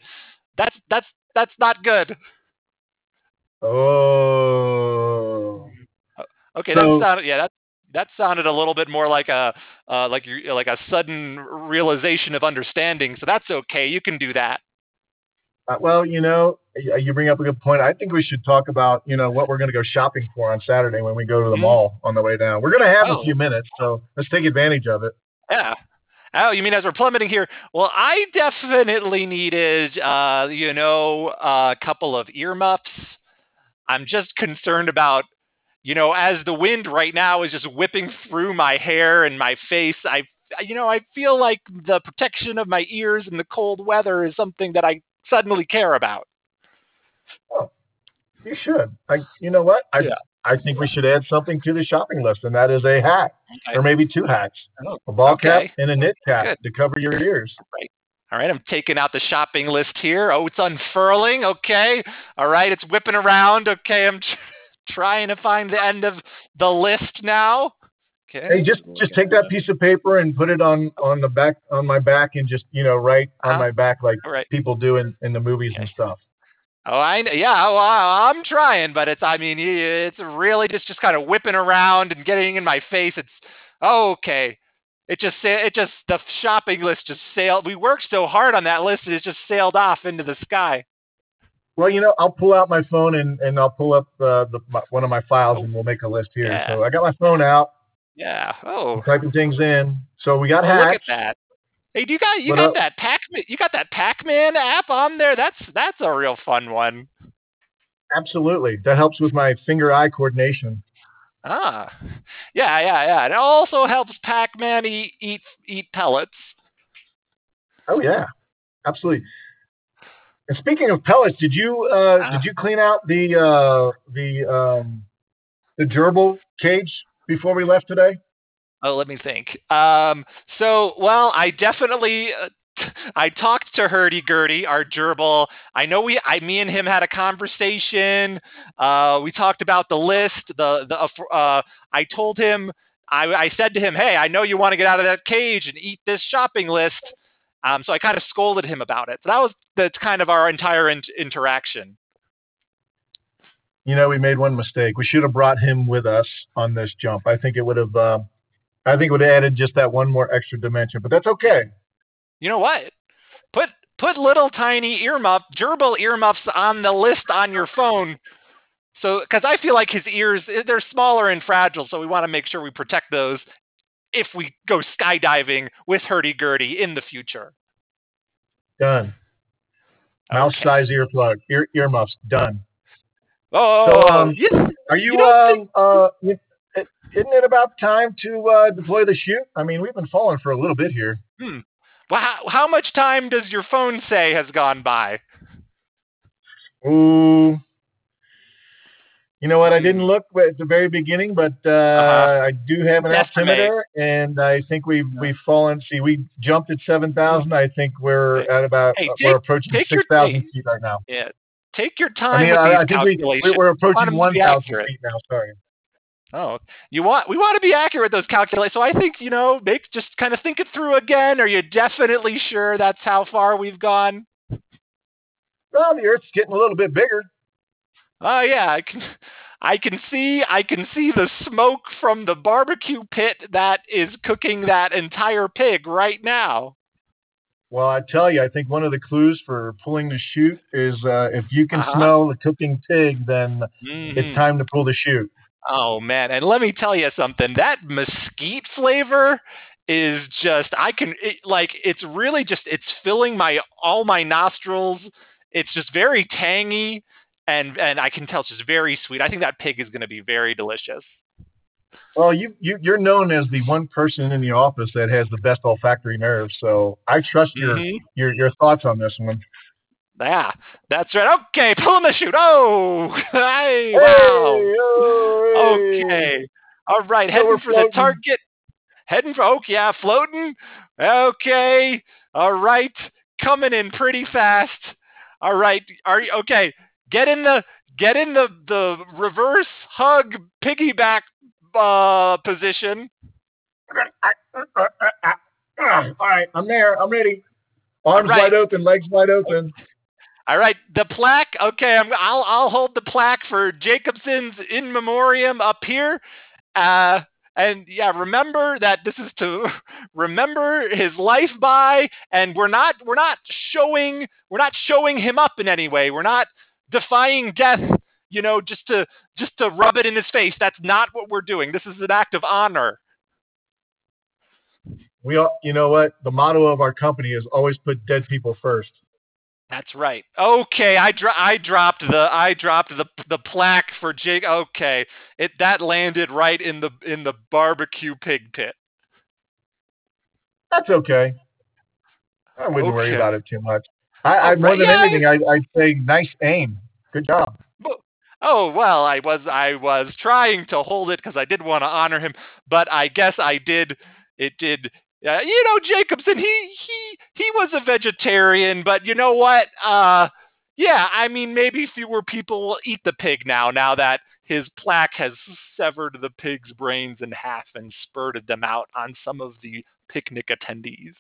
That's that's that's not good.
Oh.
Okay,
So-
that sounded yeah that that sounded a little bit more like a uh, like you like a sudden realization of understanding. So that's okay. You can do that.
Uh, well, you know, you bring up a good point. I think we should talk about, you know, what we're going to go shopping for on Saturday when we go to the
Mhm.
mall on the way down. We're going to have
Oh.
a few minutes, so let's take advantage of it.
Yeah. Oh, you mean as we're plummeting here? Well, I definitely needed, uh, you know, a couple of earmuffs. I'm just concerned about, you know, as the wind right now is just whipping through my hair and my face. I, you know, I feel like the protection of my ears in the cold weather is something that I suddenly care about.
Oh, You should. I, you know what? I,
Yeah.
I think we should add something to the shopping list, and that is a hat,
Okay.
or maybe two hats,
Oh,
a ball
okay.
cap and a knit cap
Good.
to cover your ears.
All right, I'm taking out the shopping list here. Oh, it's unfurling. Okay. All right, it's whipping around. Okay, I'm tr- trying to find the end of the list now. Okay.
Hey, just just take that piece of paper and put it on on the back on my back, and just you know write on
Uh-huh.
my back like
right.
people do in, in the movies and stuff.
Oh, I yeah. Well, I- I'm trying, but it's. I mean, it's really just just kind of whipping around and getting in my face. It's oh, okay. It just it just the shopping list just sailed. We worked so hard on that list, and it just sailed off into the sky.
Well, you know, I'll pull out my phone and, and I'll pull up uh, the, my, one of my files and we'll make a list here.
Yeah.
So I got my phone out,
Yeah. Oh.
Typing things in. So we got
Oh,
hats.
look at that. Hey, do you got you
What
got
up?
that Pac you got that Pac-Man app on there? That's that's a real fun one.
Absolutely. That helps with my finger-eye coordination.
Ah, yeah, yeah, yeah. It also helps Pac-Man eat eat eat pellets.
Oh yeah, absolutely. And speaking of pellets, did you uh,
Ah.
did you clean out the uh, the um, the gerbil cage before we left today?
Oh, let me think. Um, so, well, I definitely, uh, I talked to Hurdy Gurdy, our gerbil. I know we, I, me and him had a conversation. Uh, we talked about the list. The, the, uh, uh, I told him, I, I said to him, "Hey, I know you want to get out of that cage and eat this shopping list." Um, so I kind of scolded him about it. So that was that's kind of our entire in- interaction.
You know, we made one mistake. We should have brought him with us on this jump. I think it would have. Uh, I think it would have added just that one more extra dimension. But that's okay.
You know what? Put put little tiny earmuff gerbil earmuffs on the list on your phone. So because I feel like his ears eh, they're smaller and fragile, so we want to make sure we protect those if we go skydiving with hurdy gurdy in the future.
Done. Mouse
Okay.
size earplug, ear earmuffs. Done.
Oh,
So, um,
yeah.
Are you?
You
um, uh, it- isn't it about time to uh, deploy the chute? I mean, we've been falling for a little bit here.
Well, how, how much time does your phone say has gone by?
Ooh. You know what? I
Hmm.
didn't look at the very beginning, but uh,
Uh-huh.
I do have an
Estimate.
altimeter, and I think we've we've fallen. See, we jumped at seven thousand. I think we're at about
hey,
uh,
take-
we're approaching six thousand feet right now.
Yeah, take your time
I mean,
with
I,
these
I we,
calculations.
we we're approaching one thousand feet now. Sorry.
Oh, you want we want to be accurate with those calculations. So I think you know, make just kind of think it through again. Are you definitely sure that's how far we've gone?
Well, the Earth's getting a little bit bigger.
Oh yeah, I can, I can see I can see the smoke from the barbecue pit that is cooking that entire pig right now.
Well, I tell you, I think one of the clues for pulling the chute is uh, if you can
Uh-huh.
smell the cooking pig, then
Mhm.
it's time to pull the chute.
Oh man, and let me tell you something. That mesquite flavor is just I can it, like it's really just it's filling my all my nostrils. it's just very tangy, and and I can tell it's just very sweet. I think that pig is going to be very delicious.
Well, you, you you're known as the one person in the office that has the best olfactory nerve, so I trust your
Mhm.
your your thoughts on this one.
Yeah, that's right. Okay, pulling the chute. Oh, hey, wow.
Hey, hey.
Okay. All right,
So
heading for the target. Heading for oh yeah, floating. Okay. All right. Coming in pretty fast. All right. Are you okay? Get in the get in the the reverse hug piggyback uh position.
I- All right, I'm there. I'm ready. Arms
right.
wide open, legs wide open.
All right, the plaque. Okay, I'm, I'll I'll hold the plaque for Jacobson's in memoriam up here. Uh, and yeah, remember that this is to remember his life by, and we're not we're not showing we're not showing him up in any way. We're not defying death, you know, just to just to rub it in his face. That's not what we're doing. This is an act of honor.
We all, you know what? The motto of our company is always put dead people first.
That's right. Okay, I dro- I dropped the I dropped the the plaque for Jake. Okay, it that landed right in the in the barbecue pig pit.
That's okay. I wouldn't worry about it too much. I, I more
right,
than
yeah,
anything, I, I'd say nice aim. Good job.
Oh well, I was I was trying to hold it because I did want to honor him, but I guess I did. It did. Uh, you know, Jacobson. He he he was a vegetarian, but you know what? Uh, yeah. I mean, maybe fewer people will eat the pig now. Now that his plaque has severed the pig's brains in half and spurted them out on some of the picnic attendees.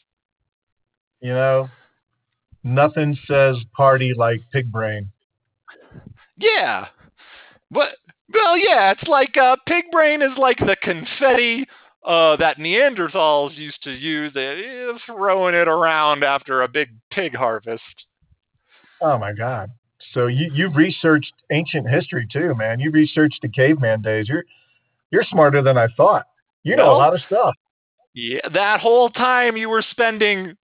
You know, nothing says party like pig brain.
Yeah. What? Well, yeah. It's like uh, pig brain is like the confetti uh, that Neanderthals used to use, uh, throwing it around after a big pig harvest.
Oh my God. So you you've researched ancient history too, man. You researched the caveman days. You're you're smarter than I thought. You know
Well,
a lot of stuff.
Yeah, that whole time you were spending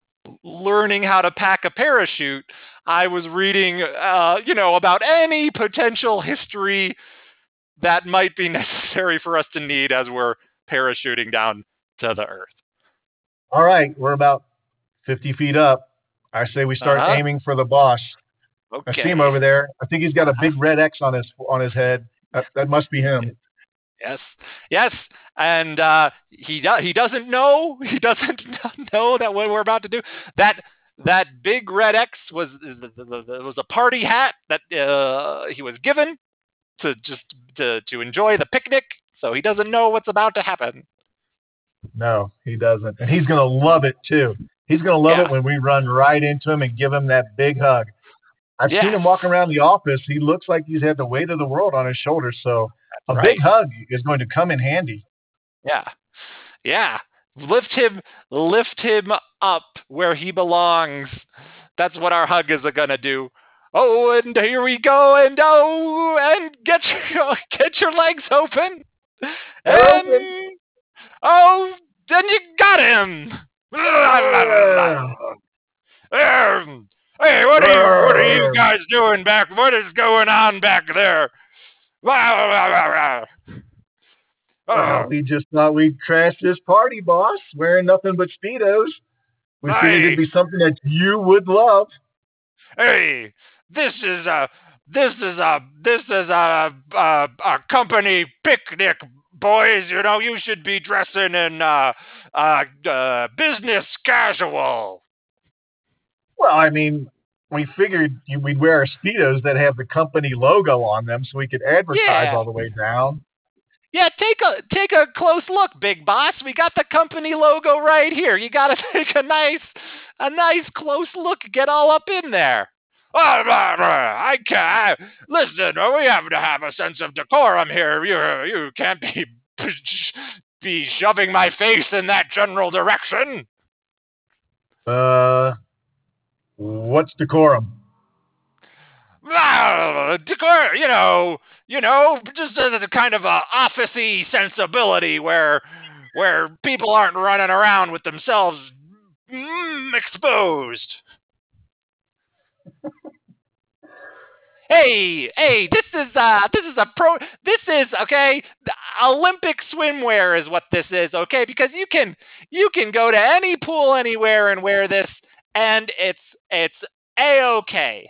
learning how to pack a parachute, I was reading, uh, you know, about any potential history that might be necessary for us to need as we're parachuting down to the earth.
All right, we're about 50 feet up. I say we start
Uh-huh.
aiming for the boss.
Okay.
I see him over there. I think he's got a big red X on his on his head. That, that must be him.
Yes, yes, and uh, he do- he doesn't know he doesn't know that what we're about to do that that big red X was was a party hat that uh, he was given to just to to enjoy the picnic. So he doesn't know what's about to happen.
No, he doesn't. And he's gonna love it too. He's gonna love
Yeah.
it when we run right into him and give him that big hug. I've seen him
Yes.
walking around the office. He looks like he's had the weight of the world on his shoulders. So a
right.
big hug is going to come in handy.
Yeah, yeah. Lift him, lift him up where he belongs. That's what our hug is gonna do. Oh, and here we go, and oh, and get your get your legs open, and oh, then you got him. Um, Hey, what are you what are you guys doing back? What is going on back there?
Well,
Oh,
we just thought we'd crash this party, boss, wearing nothing but speedos. We figured it'd be something that you would love.
hey, this is a this is a this is a a, a company picnic, boys. You know, you should be dressing in uh, uh, uh, business casual.
Well, I mean, we figured we'd wear our speedos that have the company logo on them, so we could advertise
Yeah.
all the way down.
Yeah, take a take a close look, big boss. We got the company logo right here. You got to take a nice a nice close look. Get all up in there. Oh, blah, blah, I can't. Listen, we have to have a sense of decorum here. You you can't be be shoving my face in that general direction.
Uh, what's decorum?
Decor, you know, you know, just a, a kind of a officey sensibility where where people aren't running around with themselves mm, exposed. hey, hey, this is uh this is a pro this is okay, Olympic swimwear is what this is, okay? Because you can you can go to any pool anywhere and wear this and it's it's a-okay.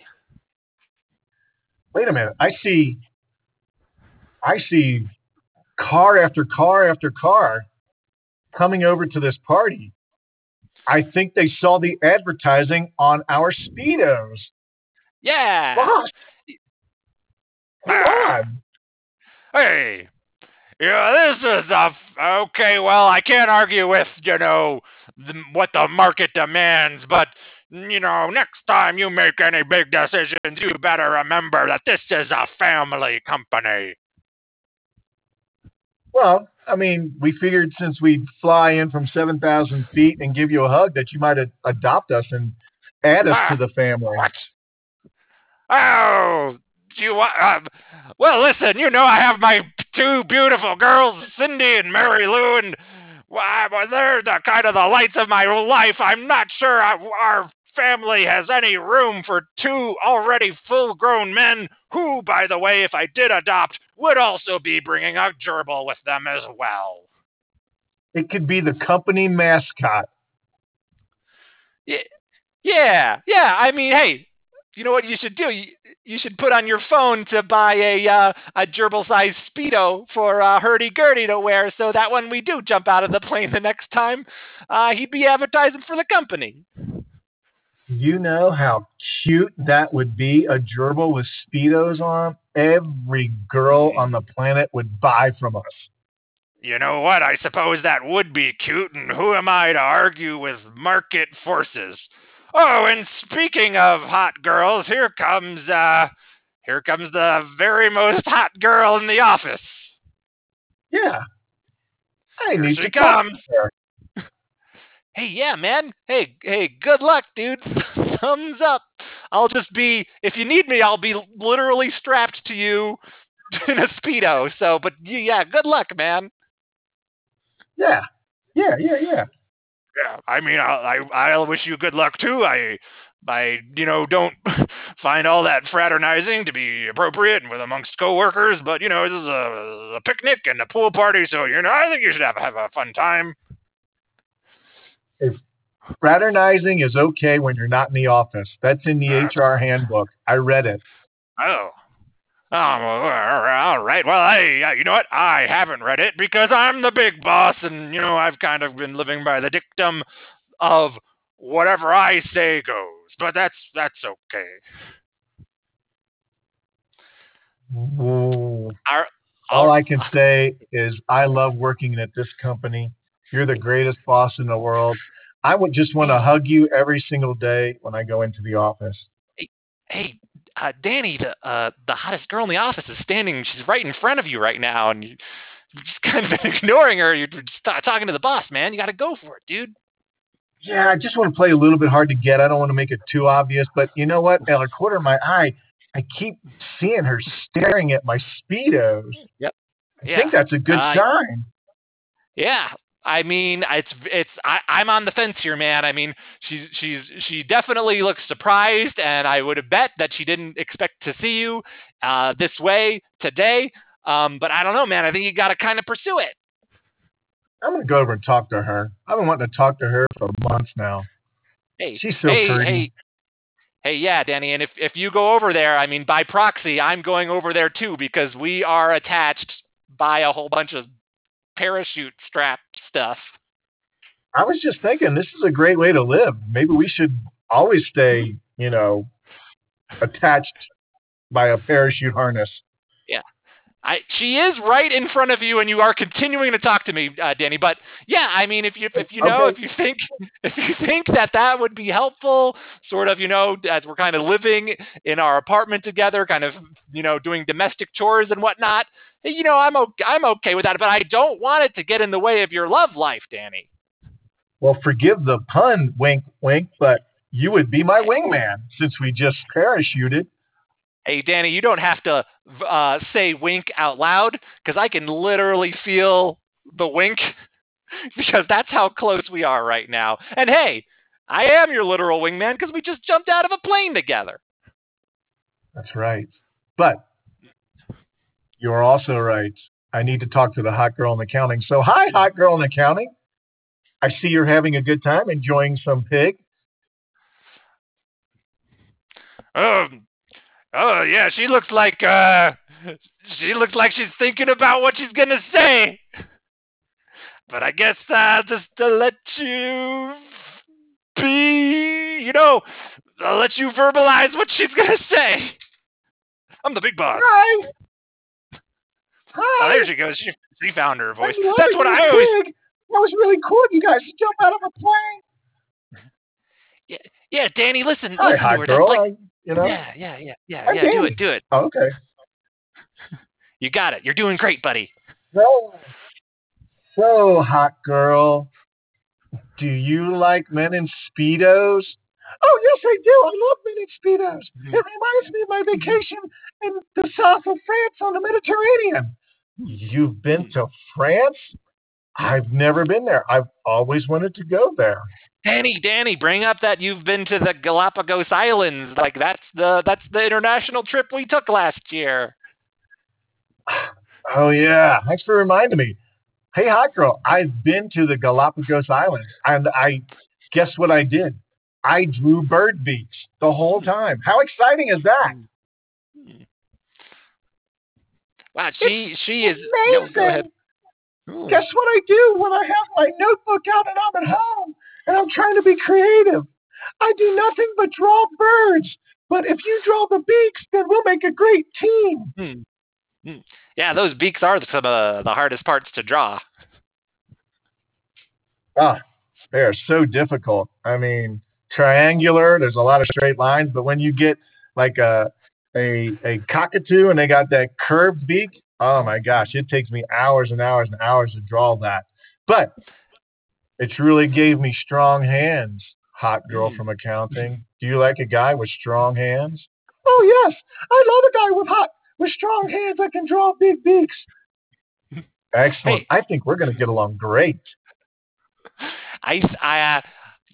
Wait a minute. I see I see car after car after car coming over to this party. I think they saw the advertising on our speedos.
Yeah.
On. Ah.
Hey, yeah, this is a f- okay. Well, I can't argue with you know the, what the market demands, but you know, next time you make any big decisions, you better remember that this is a family company.
Well, I mean, we figured since we'd fly in from 7,000 feet and give you a hug that you might a- adopt us and add us to the family.
What? Oh, do you want? Uh, well, listen. You know, I have my two beautiful girls, Cindy and Mary Lou, and well, they're the kind of the lights of my life. I'm not sure I, our family has any room for two already full-grown men. Who, by the way, if I did adopt, would also be bringing a gerbil with them as well.
It could be the company mascot.
Yeah, yeah. I mean, hey, you know what you should do? You, you should put on your phone to buy a uh, a gerbil-sized speedo for uh, Hurdy Gurdy to wear, so that when we do jump out of the plane the next time, uh, he'd be advertising for the company.
You know how cute that would be? A gerbil with speedos on. Every girl on the planet would buy from us.
You know what? I suppose that would be cute, and who am I to argue with market forces? Oh, and speaking of hot girls, here comes uh here comes the very most hot girl in the office.
Yeah. I
Here she comes.
her.
Hey, yeah, man. Hey, hey, good luck, dude. Thumbs up. I'll just be if you need me, I'll be literally strapped to you in a speedo. So, but yeah, good luck, man.
Yeah. Yeah, yeah, yeah.
Yeah, I mean, I I I'll wish you good luck too. I I you know don't find all that fraternizing to be appropriate and with amongst coworkers, but you know this is a, a picnic and a pool party, so you know I think you should have have a fun time.
Fraternizing is okay when you're not in the office. That's in the ah. HR handbook. I read it.
Oh. Oh, all right. Well, I, you know what? I haven't read it because I'm the big boss, and you know I've kind of been living by the dictum of whatever I say goes. But that's that's okay. Our,
All oh. I can say is I love working at this company. You're the greatest boss in the world. I would just want to hug you every single day when I go into the office.
hey, uh, Danny, the uh, the hottest girl in the office is standing. She's right in front of you right now, and you, you've just kind of been ignoring her. You're just ta- talking to the boss, man. You got to go for it, dude.
Yeah, I just want to play a little bit hard to get. I don't want to make it too obvious, but you know what? At a corner of my eye, I keep seeing her staring at my speedos.
Yep.
I
Yeah.
think that's a good
Uh,
sign.
Yeah, I mean, it's it's I, I'm on the fence here, man. I mean, she's she's she definitely looks surprised, and I would have bet that she didn't expect to see you uh, this way today. Um, but I don't know, man. I think you got to kind of pursue it.
I'm gonna go over and talk to her. I've been wanting to talk to her for months now.
Hey,
She's so
hey,
pretty.
hey, hey, yeah, Danny. And if if you go over there, I mean, by proxy, I'm going over there too because we are attached by a whole bunch of parachute strap stuff.
I was just thinking this is a great way to live. Maybe we should always stay, you know, attached by a parachute harness. Yeah.
I, she is right in front of you, and you are continuing to talk to me, uh, Danny. But yeah, I mean, if you if you know
Okay.
if you think if you think that that would be helpful, sort of, you know, as we're kind of living in our apartment together, kind of, you know, doing domestic chores and whatnot, you know, I'm okay, I'm okay with that. But I don't want it to get in the way of your love life, Danny.
Well, forgive the pun, wink, wink, but you would be my wingman since we just parachuted.
Hey, Danny, you don't have to uh, say wink out loud because I can literally feel the wink because that's how close we are right now. And hey, I am your literal wingman because we just jumped out of a plane together.
That's right. But you're also right. I need to talk to the hot girl in accounting. So, hi, hot girl in accounting. I see you're having a good time enjoying some pig.
Um, oh yeah, she looks like uh, she looks like she's thinking about what she's gonna say. But I guess uh, just to let you be, you know, I'll let you verbalize what she's gonna say. I'm the big boss.
Hi. Hi.
Oh, there she goes. She, she found her voice. That's what I always.
pig. That was really cool. You guys jump out of a plane.
Yeah, yeah, Danny, listen,
Hi,
listen
hot
to her.
girl.
Like,
I, you know.
yeah, yeah, yeah, yeah,
I'm
yeah. Do it, do it.
Oh, okay.
You got it. You're doing great, buddy.
So, so hot girl. Do you like men in speedos? Oh yes, I do. I love men in speedos.
Mhm.
It reminds me of my vacation in the south of France on the Mediterranean. You've been mm. to France? I've never been there. I've always wanted to go there.
Danny, Danny, bring up that you've been to the Galapagos Islands. Like that's the that's the international trip we took last year.
Oh yeah, thanks for reminding me. Hey, hot girl, I've been to the Galapagos Islands, and I guess what I did? I drew bird beaks the whole time. How exciting is that?
Wow, she she is. no, go ahead.
Guess what I do when I have my notebook out and I'm at home and I'm trying to be creative? I do nothing but draw birds. But if you draw the beaks, then we'll make a great team.
Hmm. Hmm. Yeah, those beaks are some of the hardest parts to draw.
Ah, they are so difficult. I mean, triangular, there's a lot of straight lines, but when you get like a a a cockatoo and they got that curved beak, oh my gosh, it takes me hours and hours and hours to draw that. But it truly gave me strong hands, hot girl
Mm.
from accounting. Do you like a guy with strong hands? Oh yes, I love a guy with hot with strong hands that can draw big beaks. Excellent.
Hey.
I think we're going to get along great.
I, I, uh,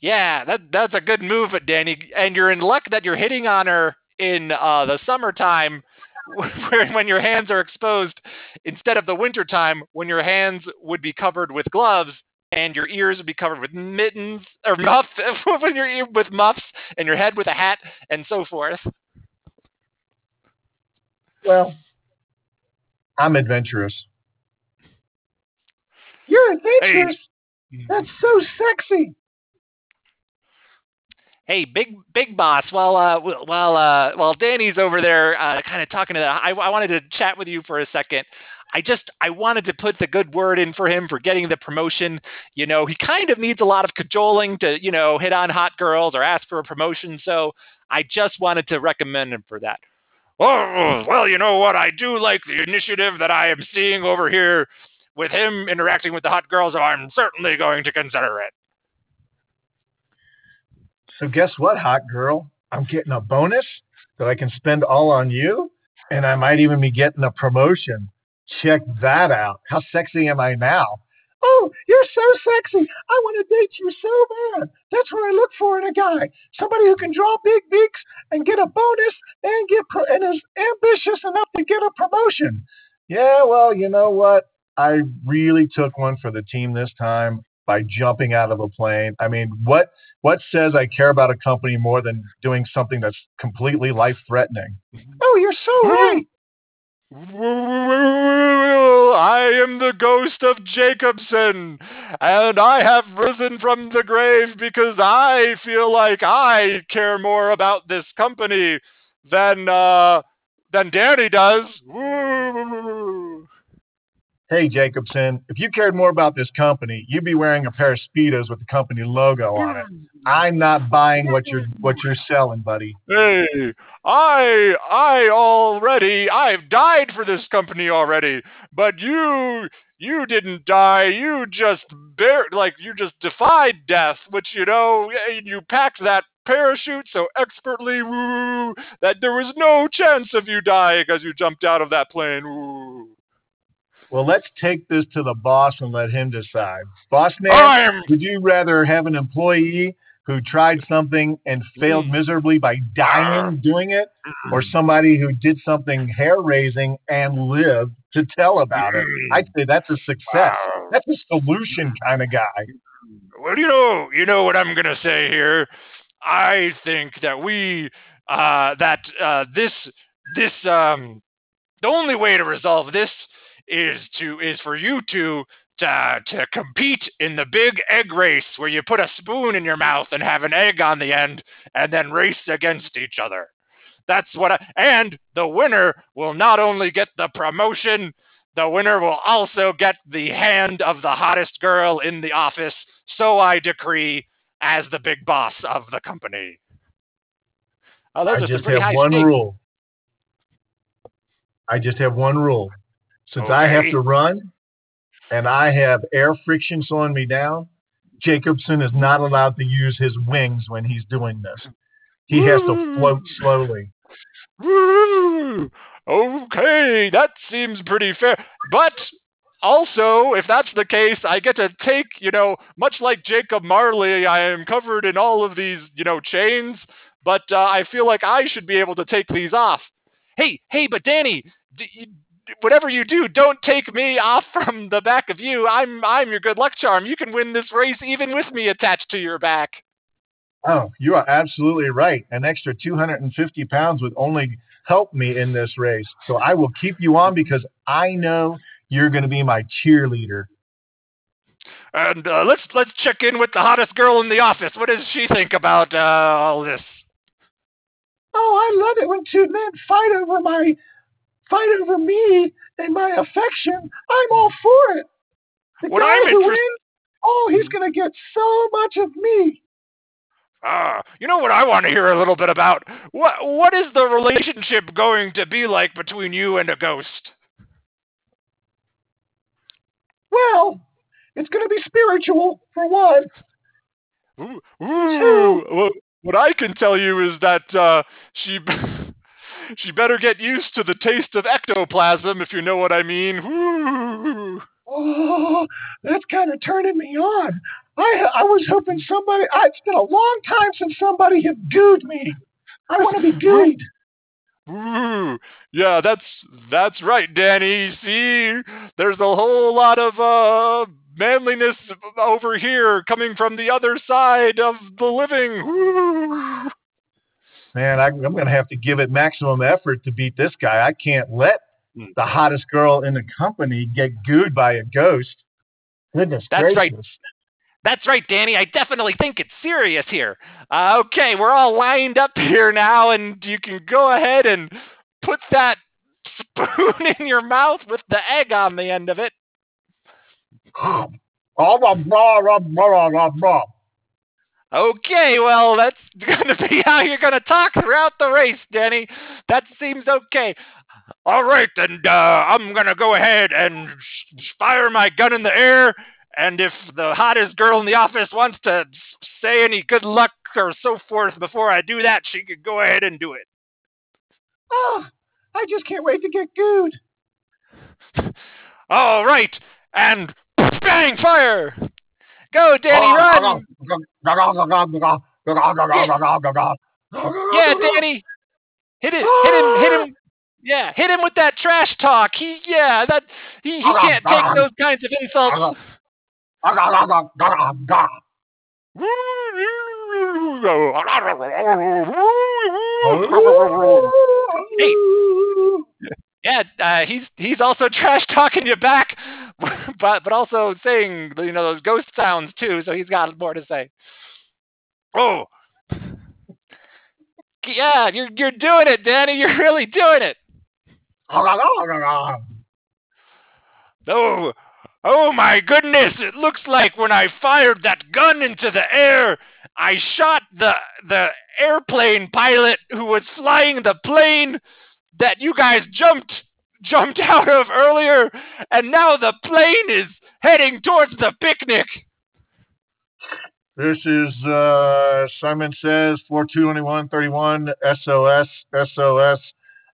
yeah, that that's a good move, Danny. And you're in luck that you're hitting on her in uh, the summertime, when your hands are exposed, instead of the wintertime when your hands would be covered with gloves and your ears would be covered with mittens or muff when your ear with muffs and your head with a hat and so forth.
Well, I'm adventurous. You're adventurous. That's so sexy.
Hey, big big boss. While uh, while uh, while Danny's over there, uh, kind of talking to the, I, I wanted to chat with you for a second. I just I wanted to put the good word in for him for getting the promotion. You know, he kind of needs a lot of cajoling to you know hit on hot girls or ask for a promotion. So I just wanted to recommend him for that. Oh well, you know what? I do like the initiative that I am seeing over here with him interacting with the hot girls. I'm certainly going to consider it.
So guess what, hot girl? I'm getting a bonus that I can spend all on you, and I might even be getting a promotion. Check that out. How sexy am I now? Oh, you're so sexy. I want to date you so bad. That's what I look for in a guy. Somebody who can draw big beaks and get a bonus and get pro- and is ambitious enough to get a promotion. Yeah, well, you know what? I really took one for the team this time by jumping out of a plane. I mean, what what says I care about a company more than doing something that's completely life threatening? Oh, you're so right.
I am the ghost of Jacobson, and I have risen from the grave because I feel like I care more about this company than uh, than Danny does. Woo.
Hey, Jacobson, if you cared more about this company, you'd be wearing a pair of speedos with the company logo on it. I'm not buying what you're what you're selling, buddy.
Hey, I I already I've died for this company already, but you you didn't die. You just bear like you just defied death, which you know y- you packed that parachute so expertly woo, that there was no chance of you dying as you jumped out of that plane. Woo.
Well, let's take this to the boss and let him decide. Boss man,
I'm
would you rather have an employee who tried something and failed miserably by dying doing it, or somebody who did something hair raising and lived to tell about it. I'd say that's a success. That's a solution kind of guy.
Well, you know, you know what I'm gonna say here. I think that we, uh, that uh, this, this, um, the only way to resolve this is to is for you two to to compete in the big egg race where you put a spoon in your mouth and have an egg on the end and then race against each other. That's what I, and the winner will not only get the promotion, the winner will also get the hand of the hottest girl in the office. So I decree as the big boss of the company. Oh, those
I
are some
just
pretty
have
high
one
stakes.
rule. I just have one rule. Since I have to run and I have air friction slowing me down, Jacobson is not allowed to use his wings when he's doing this. He has to float slowly.
Okay, that seems pretty fair. But also, if that's the case, I get to take, you know, much like Jacob Marley, I am covered in all of these, you know, chains, but uh, I feel like I should be able to take these off. Hey, hey, but Danny, d- whatever you do, don't take me off from the back of you. I'm I'm your good luck charm. You can win this race even with me attached to your back.
Oh, you are absolutely right. An extra 250 pounds would only help me in this race. So I will keep you on because I know you're going to be my cheerleader.
And uh, let's let's check in with the hottest girl in the office. What does she think about uh, all this?
Oh, I love it when two men fight over my fight over me and my affection. I'm all for it. The
What
guy
I'm
who
interest-
wins, oh, he's going to get so much of me.
Ah, you know what I want to hear a little bit about? What what is the relationship going to be like between you and a ghost?
Well, it's going to be spiritual for one.
Ooh, ooh, well, what I can tell you is that uh, she she better get used to the taste of ectoplasm, if you know what I mean. Ooh.
Oh, that's kind of turning me on. I I was hoping somebody. I, it's been a long time since somebody had gooed me. I want to be gooed.
Ooh, yeah, that's that's right, Danny. See, there's a whole lot of uh manliness over here coming from the other side of the living. Ooh.
Man, I, I'm going to have to give it maximum effort to beat this guy. I can't let the hottest girl in the company get gooed by a ghost. Goodness
That's right. That's right, Danny. I definitely think it's serious here. Uh, okay, we're all lined up here now, and you can go ahead and put that spoon in your mouth with the egg on the end of it. Okay, well, that's going to be how you're going to talk throughout the race, Danny. That seems okay. All right, then uh, I'm going to go ahead and fire my gun in the air. And if the hottest girl in the office wants to s- say any good luck or so forth before I do that, she could go ahead and do it.
Oh, I just can't wait to get gooed.
All right, and bang, fire! Go, Danny, run! Yeah, Danny. Hit it. Hit him. Hit him. Yeah, hit him with that trash talk. He, yeah, that he, he can't take those kinds of insults. Hey. Yeah, uh, he's he's also trash talking you back, but but also saying you know those ghost sounds too. So he's got more to say. Oh, yeah, you're you're doing it, Danny. You're really doing it. Oh, oh my goodness! It looks like when I fired that gun into the air, I shot the the airplane pilot who was flying the plane that you guys jumped jumped out of earlier, and now the plane is heading towards the picnic.
This is uh, Simon says 42131 SOS SOS.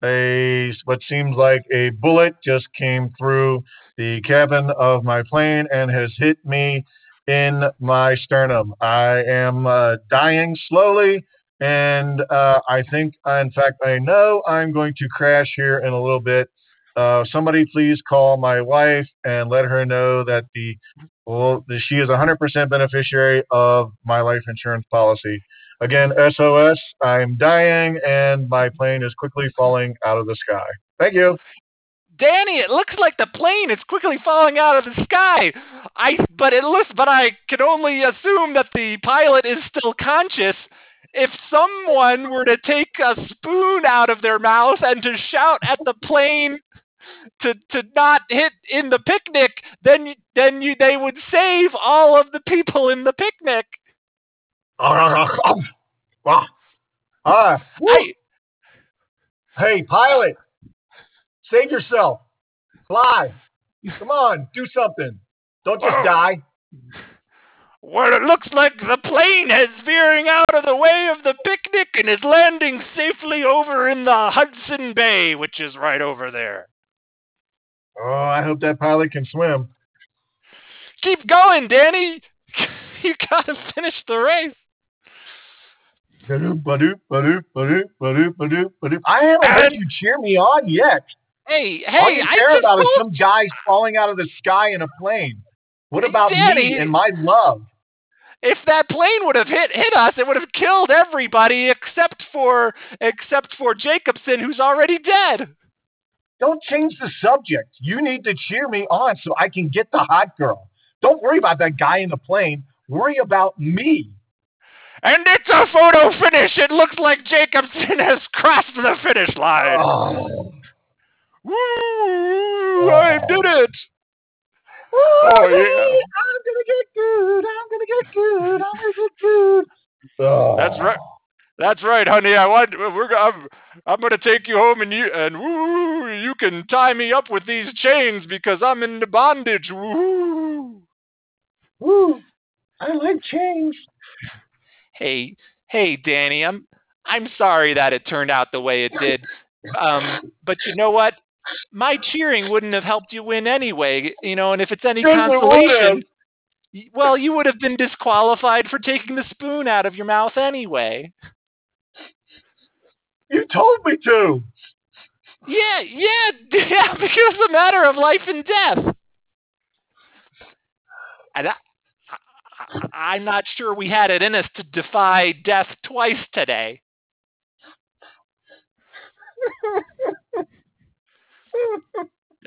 A what seems like a bullet just came through the cabin of my plane and has hit me in my sternum. I am uh, dying slowly, and uh, I think, in fact, I know I'm going to crash here in a little bit. Uh, somebody please call my wife and let her know that the well, that she is 100% beneficiary of my life insurance policy. Again, SOS, I'm dying and my plane is quickly falling out of the sky. Thank you.
Danny, it looks like the plane is quickly falling out of the sky. I but it looks but I can only assume that the pilot is still conscious. If someone were to take a spoon out of their mouth and to shout at the plane to to not hit in the picnic, then then you they would save all of the people in the picnic.
Ah, woo.
I,
hey, pilot, save yourself. Fly. Come on, do something. Don't just die.
Well, it looks like the plane is veering out of the way of the picnic and is landing safely over in the Hudson Bay, which is right over there.
Oh, I hope that pilot can swim.
Keep going, Danny. You gotta finish the race.
I haven't heard you cheer me on yet.
Hey, hey,
All
hey,
you
I
care
just
about is
told
some guys falling out of the sky in a plane. What about me and my love?
if that plane would have hit hit us, it would have killed everybody except for except for Jacobson, who's already dead.
Don't change the subject. You need to cheer me on so I can get the hot girl. Don't worry about that guy in the plane. Worry about me.
And it's a photo finish. It looks like Jacobson has crossed the finish line.
Oh,
Woo! I did it.
Oh
yeah.
I'm gonna get good. I'm gonna get good. I'm gonna get good. Oh.
That's right. That's right, honey. I want we're go- I'm, I'm going to take you home and you and woo, you can tie me up with these chains because I'm in the bondage. Woo.
Woo. I like change.
Hey, hey, Danny. I'm I'm sorry that it turned out the way it did. Um, but you know what? My cheering wouldn't have helped you win anyway. You know, and if it's any
Yes,
consolation, well, you would have been disqualified for taking the spoon out of your mouth anyway.
You told me to.
Yeah, yeah, yeah, because it's a matter of life and death. And I, I, I'm not sure we had it in us to defy death twice today.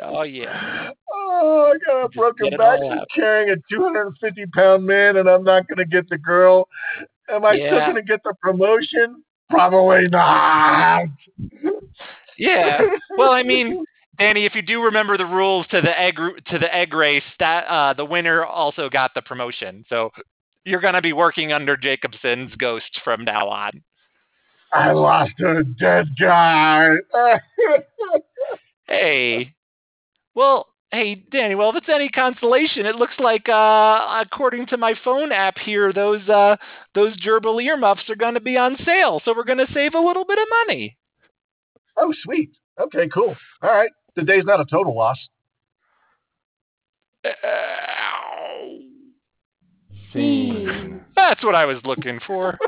Oh yeah,
Oh, I got a broken back from carrying a 250 pound man, and I'm not going to get the girl. Am I still going to get the promotion? Probably not.
yeah. Well, I mean, Danny, if you do remember the rules to the egg to the egg race, that uh, the winner also got the promotion. So you're gonna be working under Jacobson's ghost from now on.
I lost a dead guy.
Hey. Well, hey, Danny, well, if it's any consolation, it looks like, uh, according to my phone app here, those, uh, those gerbil earmuffs are going to be on sale. So we're going to save a little bit of money.
oh, sweet. Okay, cool. All right. The day's not a total loss.
Ow.
Scene.
That's what I was looking for.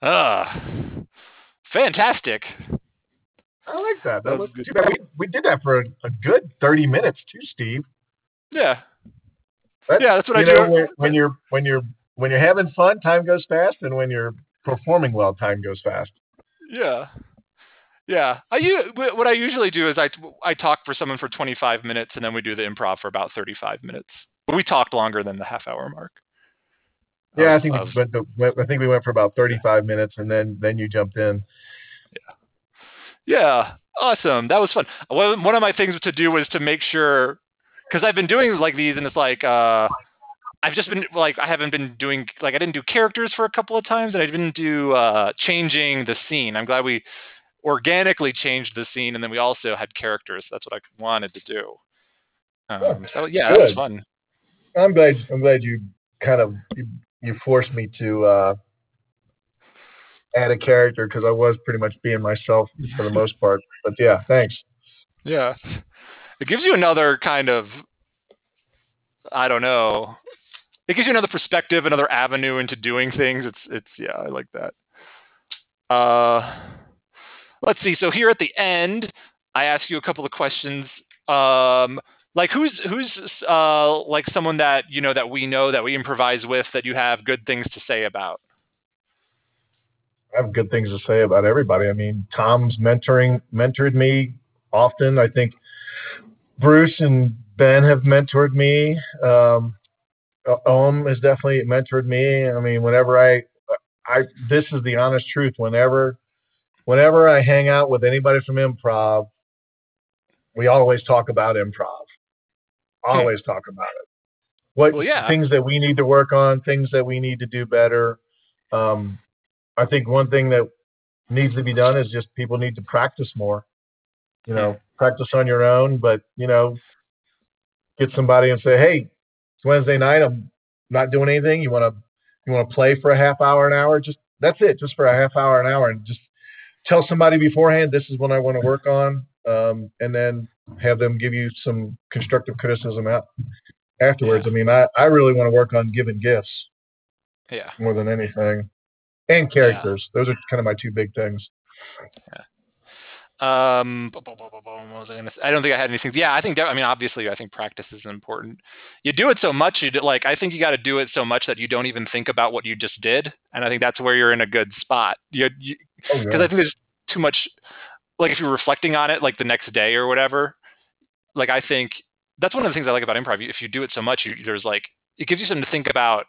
Ah, fantastic.
I like that. That
That was
was
good.
too bad. We, we did that for a, a good 30 minutes too, Steve.
Yeah.
That's,
Yeah, that's what I
you
do.
when, when you're when you're when you're having fun, time goes fast, and when you're performing well, time goes fast.
Yeah. Yeah. I wh- what I usually do is I I talk for someone for 25 minutes and then we do the improv for about 35 minutes. But we talked longer than the half hour mark.
Yeah, I think we
of-
just went, to. I think we went for about 35 minutes, and then then you jumped in.
Yeah, Yeah, awesome. That was fun. One one of my things to do was to make sure, because I've been doing like these, and it's like uh, I've just been like I haven't been doing like I didn't do characters for a couple of times, and I didn't do uh, changing the scene. I'm glad we organically changed the scene, and then we also had characters. That's what I wanted to do. Um, so yeah, that was fun.
I'm glad. I'm glad you kind of you, forced me to uh, add a character because I was pretty much being myself for the most part. But yeah, thanks.
Yeah. it gives you another kind of I don't know. It gives you another perspective, another avenue into doing things. It's it's yeah, I like that. Uh, let's see. So here at the end, I ask you a couple of questions. Um, like who's who's uh, like someone that you know that we know that we improvise with that you have good things to say about.
I have good things to say about everybody. I mean, Tom's mentoring mentored me often. I think Bruce and Ben have mentored me. Um, Ohm has definitely mentored me. I mean, whenever I, I this is the honest truth. Whenever, whenever I hang out with anybody from improv, we always talk about improv. Always talk about it. What
Well, yeah.
things that we need to work on, things that we need to do better. Um, I think one thing that needs to be done is just people need to practice more. You know, practice on your own, but you know, get somebody and say, "Hey, it's Wednesday night. I'm not doing anything. You want to you want to play for a half hour, an hour? Just that's it, just for a half hour, an hour, and just tell somebody beforehand this is what I want to work on, um, and then have them give you some constructive criticism out afterwards. I mean, I I really want to work on giving gifts
Yeah.
more than anything, and characters. Those are kind of my two big things.
Yeah. Um, was I gonna say? I don't think I had anything. Yeah, I think. I mean, obviously, I think practice is important. You do it so much. You do, like. I think you got to do it so much that you don't even think about what you just did. And I think that's where you're in a good spot. You, you
Oh,
because
yeah.
I think there's too much. Like if you're reflecting on it, like the next day or whatever. Like I think that's one of the things I like about improv. If you do it so much, you, there's like it gives you something to think about,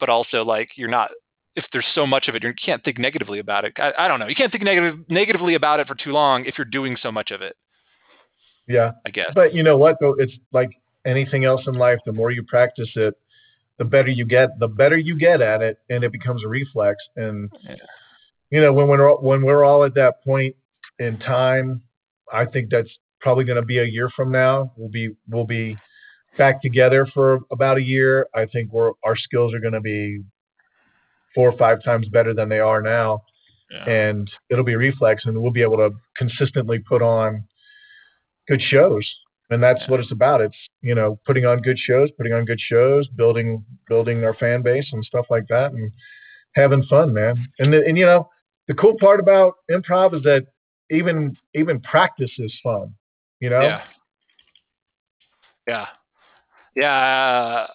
but also like you're not. If there's so much of it, you can't think negatively about it. I, I don't know. You can't think negative, negatively about it for too long if you're doing so much of it.
yeah.
I guess.
But you know what though? It's like anything else in life. The more you practice it, the better you get. The better you get at it, and it becomes a reflex. And
Yeah.
you know when we're all- when we're all at that point in time, I think that's probably going to be a year from now. We'll be we'll be back together for about a year. I think we're our skills are going to be four or five times better than they are now,
Yeah.
and it'll be reflex, and we'll be able to consistently put on good shows and that's
Yeah.
what it's about it's you know putting on good shows putting on good shows building building our fan base and stuff like that and having fun man and the, and you know the cool part about improv is that even even practice is fun you know
Yeah. Yeah. Yeah.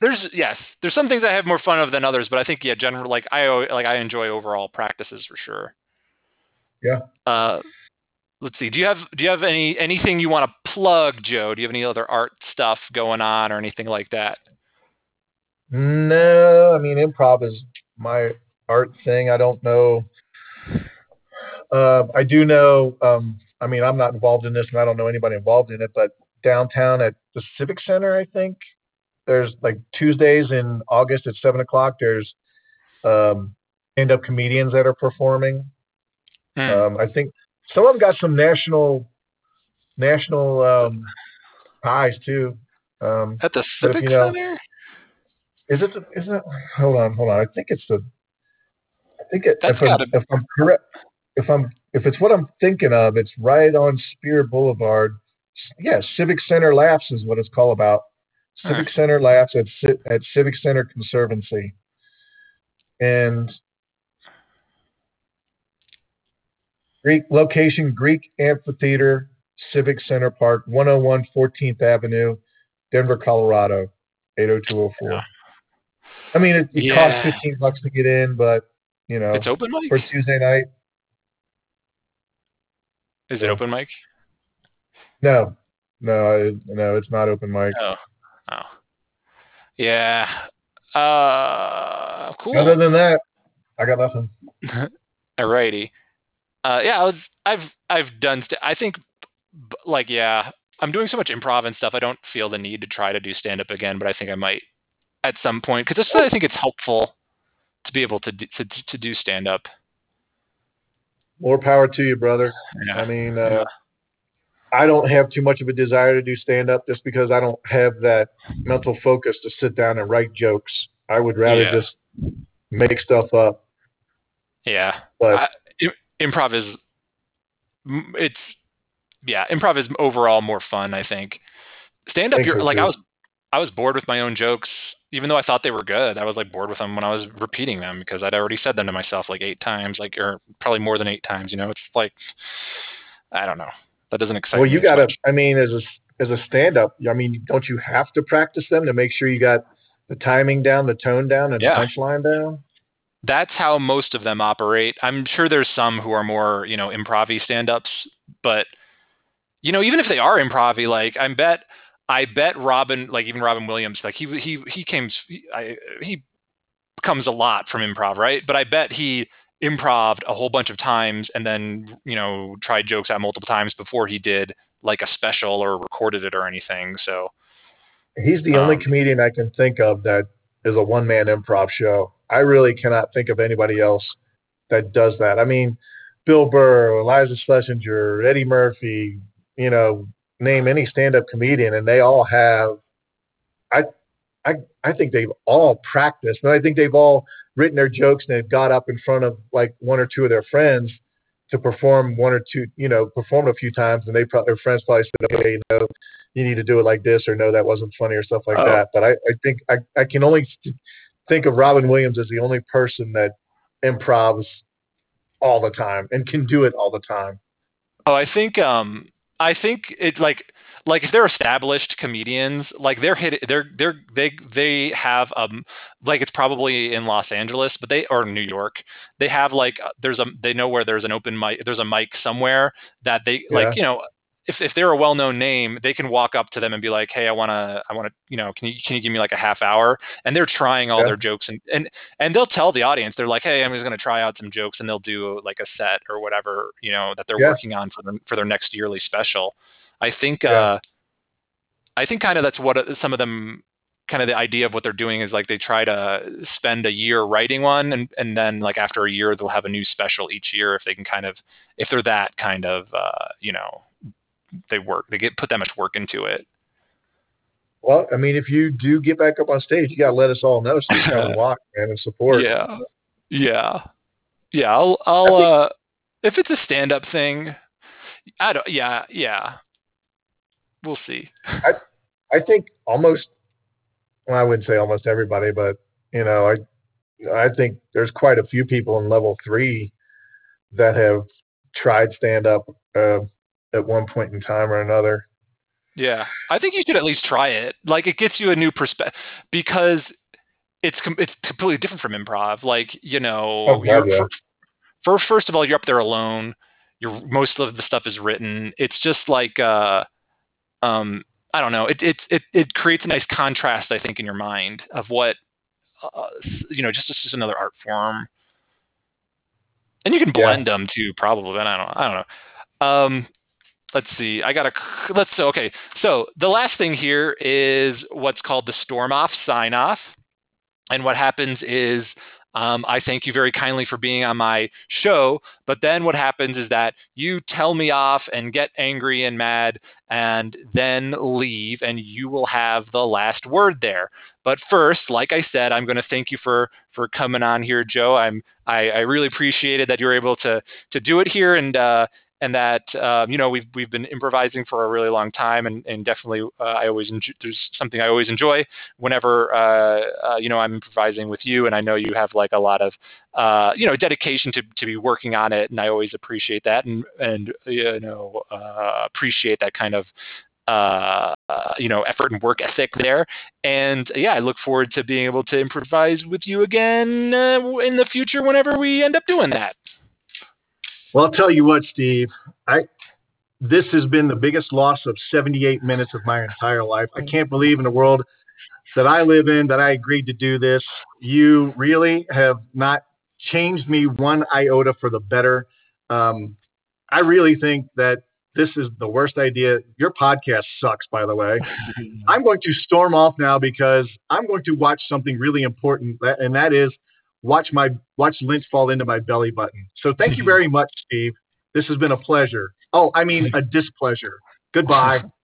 There's yes, there's some things I have more fun of than others, but I think yeah, general like I like I enjoy overall practices for sure.
Yeah.
Uh, let's see. Do you have do you have any anything you want to plug, Joe? Do you have any other art stuff going on or anything like that?
no i mean improv is my art thing i don't know uh, i do know um, i mean i'm not involved in this and i don't know anybody involved in it but downtown at the civic center i think there's like tuesdays in august at seven o'clock there's um, stand-up comedians that are performing
Hmm.
um, i think some of them got some national national um, prize too um,
At the
but if
Civic
you know-
Center?
is it? the- Is it? Hold on, hold on. I think it's the. I think it,
That's
if, I'm, if I'm correct, if I'm if it's what I'm thinking of, it's right on Speer Boulevard. Yeah, Civic Center Laughs is what it's called about. Civic Center Laughs at at Civic Center Conservancy, and Greek location Greek Amphitheater Civic Center Park, 101 14th Avenue, Denver, Colorado, 80204.
Yeah.
I mean, it, it
Yeah.
costs 15 bucks to get in, but you know,
It's open mic?
for Tuesday night,
Is it open mic?
no, no, I- no, it's not open mic.
Oh. Oh. Yeah. Uh cool.
Other than that, I got nothing.
Alrighty. Uh, yeah, I was. I've I've done. St- I think, like, yeah, I'm doing so much improv and stuff. I don't feel the need to try to do stand up again, but I think I might at some point because I think it's helpful to be able to do, to to do stand up.
More power to you, brother.
Yeah.
I mean, uh, I don't have too much of a desire to do stand up just because I don't have that mental focus to sit down and write jokes. I would rather
Yeah.
just make stuff up.
yeah.
But
I- improv is it's yeah, improv is overall more fun. I think stand up. You're
so,
like
too.
I was I was bored with my own jokes, even though I thought they were good. I was like bored with them when I was repeating them because I'd already said them to myself like eight times, like or probably more than eight times. You know, it's like I don't know. That doesn't excite
Well, you
as
got to.
much.
I mean, as a as a stand up, I mean, don't you have to practice them to make sure you got the timing down, the tone down, and
Yeah.
the punchline down?
that's how most of them operate. I'm sure there's some who are more, you know, improv stand-ups, but you know, even if they are improv like I bet I bet Robin, like even Robin Williams, like he he he came he, I, he comes a lot from improv, right? But I bet he improved a whole bunch of times and then, you know, tried jokes out multiple times before he did like a special or recorded it or anything. So,
He's the only
Um,
comedian I can think of that is a one man improv show. I really cannot think of anybody else that does that. I mean, Bill Burr, Iliza Shlesinger, Eddie Murphy, you know, name any stand up comedian, and they all have. I, I, I think they've all practiced, and I think they've all written their jokes and they've got up in front of like one or two of their friends to perform one or two, you know, perform a few times, and they probably their friends probably said, okay, you know, you need to do it like this, or no, that wasn't funny, or stuff like
Oh.
that. But I, I think I, I can only think of Robin Williams as the only person that improvs all the time and can do it all the time.
Oh, I think um I think it's like like if they're established comedians, like they're hit they're they're they they have um like it's probably in Los Angeles, but they or New York. They have like uh, there's a they know where there's an open mic there's a mic somewhere that they
Yeah.
like, you know, if, if they're a well-known name, they can walk up to them and be like, "Hey, I want to, I want to, you know, can you can you give me like a half hour?" And they're trying all
Yeah.
their jokes and and and they'll tell the audience, they're like, "Hey, I'm just going to try out some jokes," and they'll do like a set or whatever, you know, that they're
Yeah.
working on for them for their next yearly special. I think,
Yeah.
uh, I think kind of that's what uh, some of them kind of the idea of what they're doing is like they try to spend a year writing one and and then like after a year they'll have a new special each year if they can kind of if they're that kind of uh, you know they work they get put that much work into it.
Well, I mean, if you do get back up on stage, you got to let us all know so we can come walk, man, and support.
yeah. Yeah. Yeah i'll i'll uh if it's a stand up thing i don't yeah yeah. We'll see.
I I think almost, well, I wouldn't say almost everybody, but you know, I, I think there's quite a few people in level three that have tried stand up uh, at one point in time or another.
Yeah, I think you should at least try it. Like it gets you a new perspective because it's com- it's completely different from improv. Like you know,
Oh, God, yeah.
fir- first first of all, you're up there alone. You're most of the stuff is written. It's just like uh, um, I don't know. It it it it creates a nice contrast, I think, in your mind of what uh, you know, just just another art form. And you can
Yeah.
blend them too, probably. But I don't I don't know. Um, let's see. I got a let's so okay. So the last thing here is what's called the storm off sign off, and what happens is um, I thank you very kindly for being on my show. But then what happens is that you tell me off and get angry and mad, and then leave, and you will have the last word there. But first, like I said, I'm going to thank you for for coming on here, Joe. I'm I, I really appreciated that you were able to to do it here and uh, and that um, you know we've we've been improvising for a really long time and, and definitely uh, I always enjoy, there's something I always enjoy whenever uh, uh, you know I'm improvising with you and I know you have like a lot of uh, you know dedication to, to be working on it and I always appreciate that and and you know uh, appreciate that kind of uh, you know effort and work ethic there and yeah I look forward to being able to improvise with you again uh, in the future whenever we end up doing that.
Well, I'll tell you what, Steve. I this has been the biggest loss of 78 minutes of my entire life. I can't believe in the world that I live in that I agreed to do this. You really have not changed me one iota for the better. Um, I really think that this is the worst idea. Your podcast sucks, by the way. I'm going to storm off now because I'm going to watch something really important, and that is watch my watch lint fall into my belly button. So thank you very much, Steve. This has been a pleasure. Oh, I mean a displeasure. Goodbye.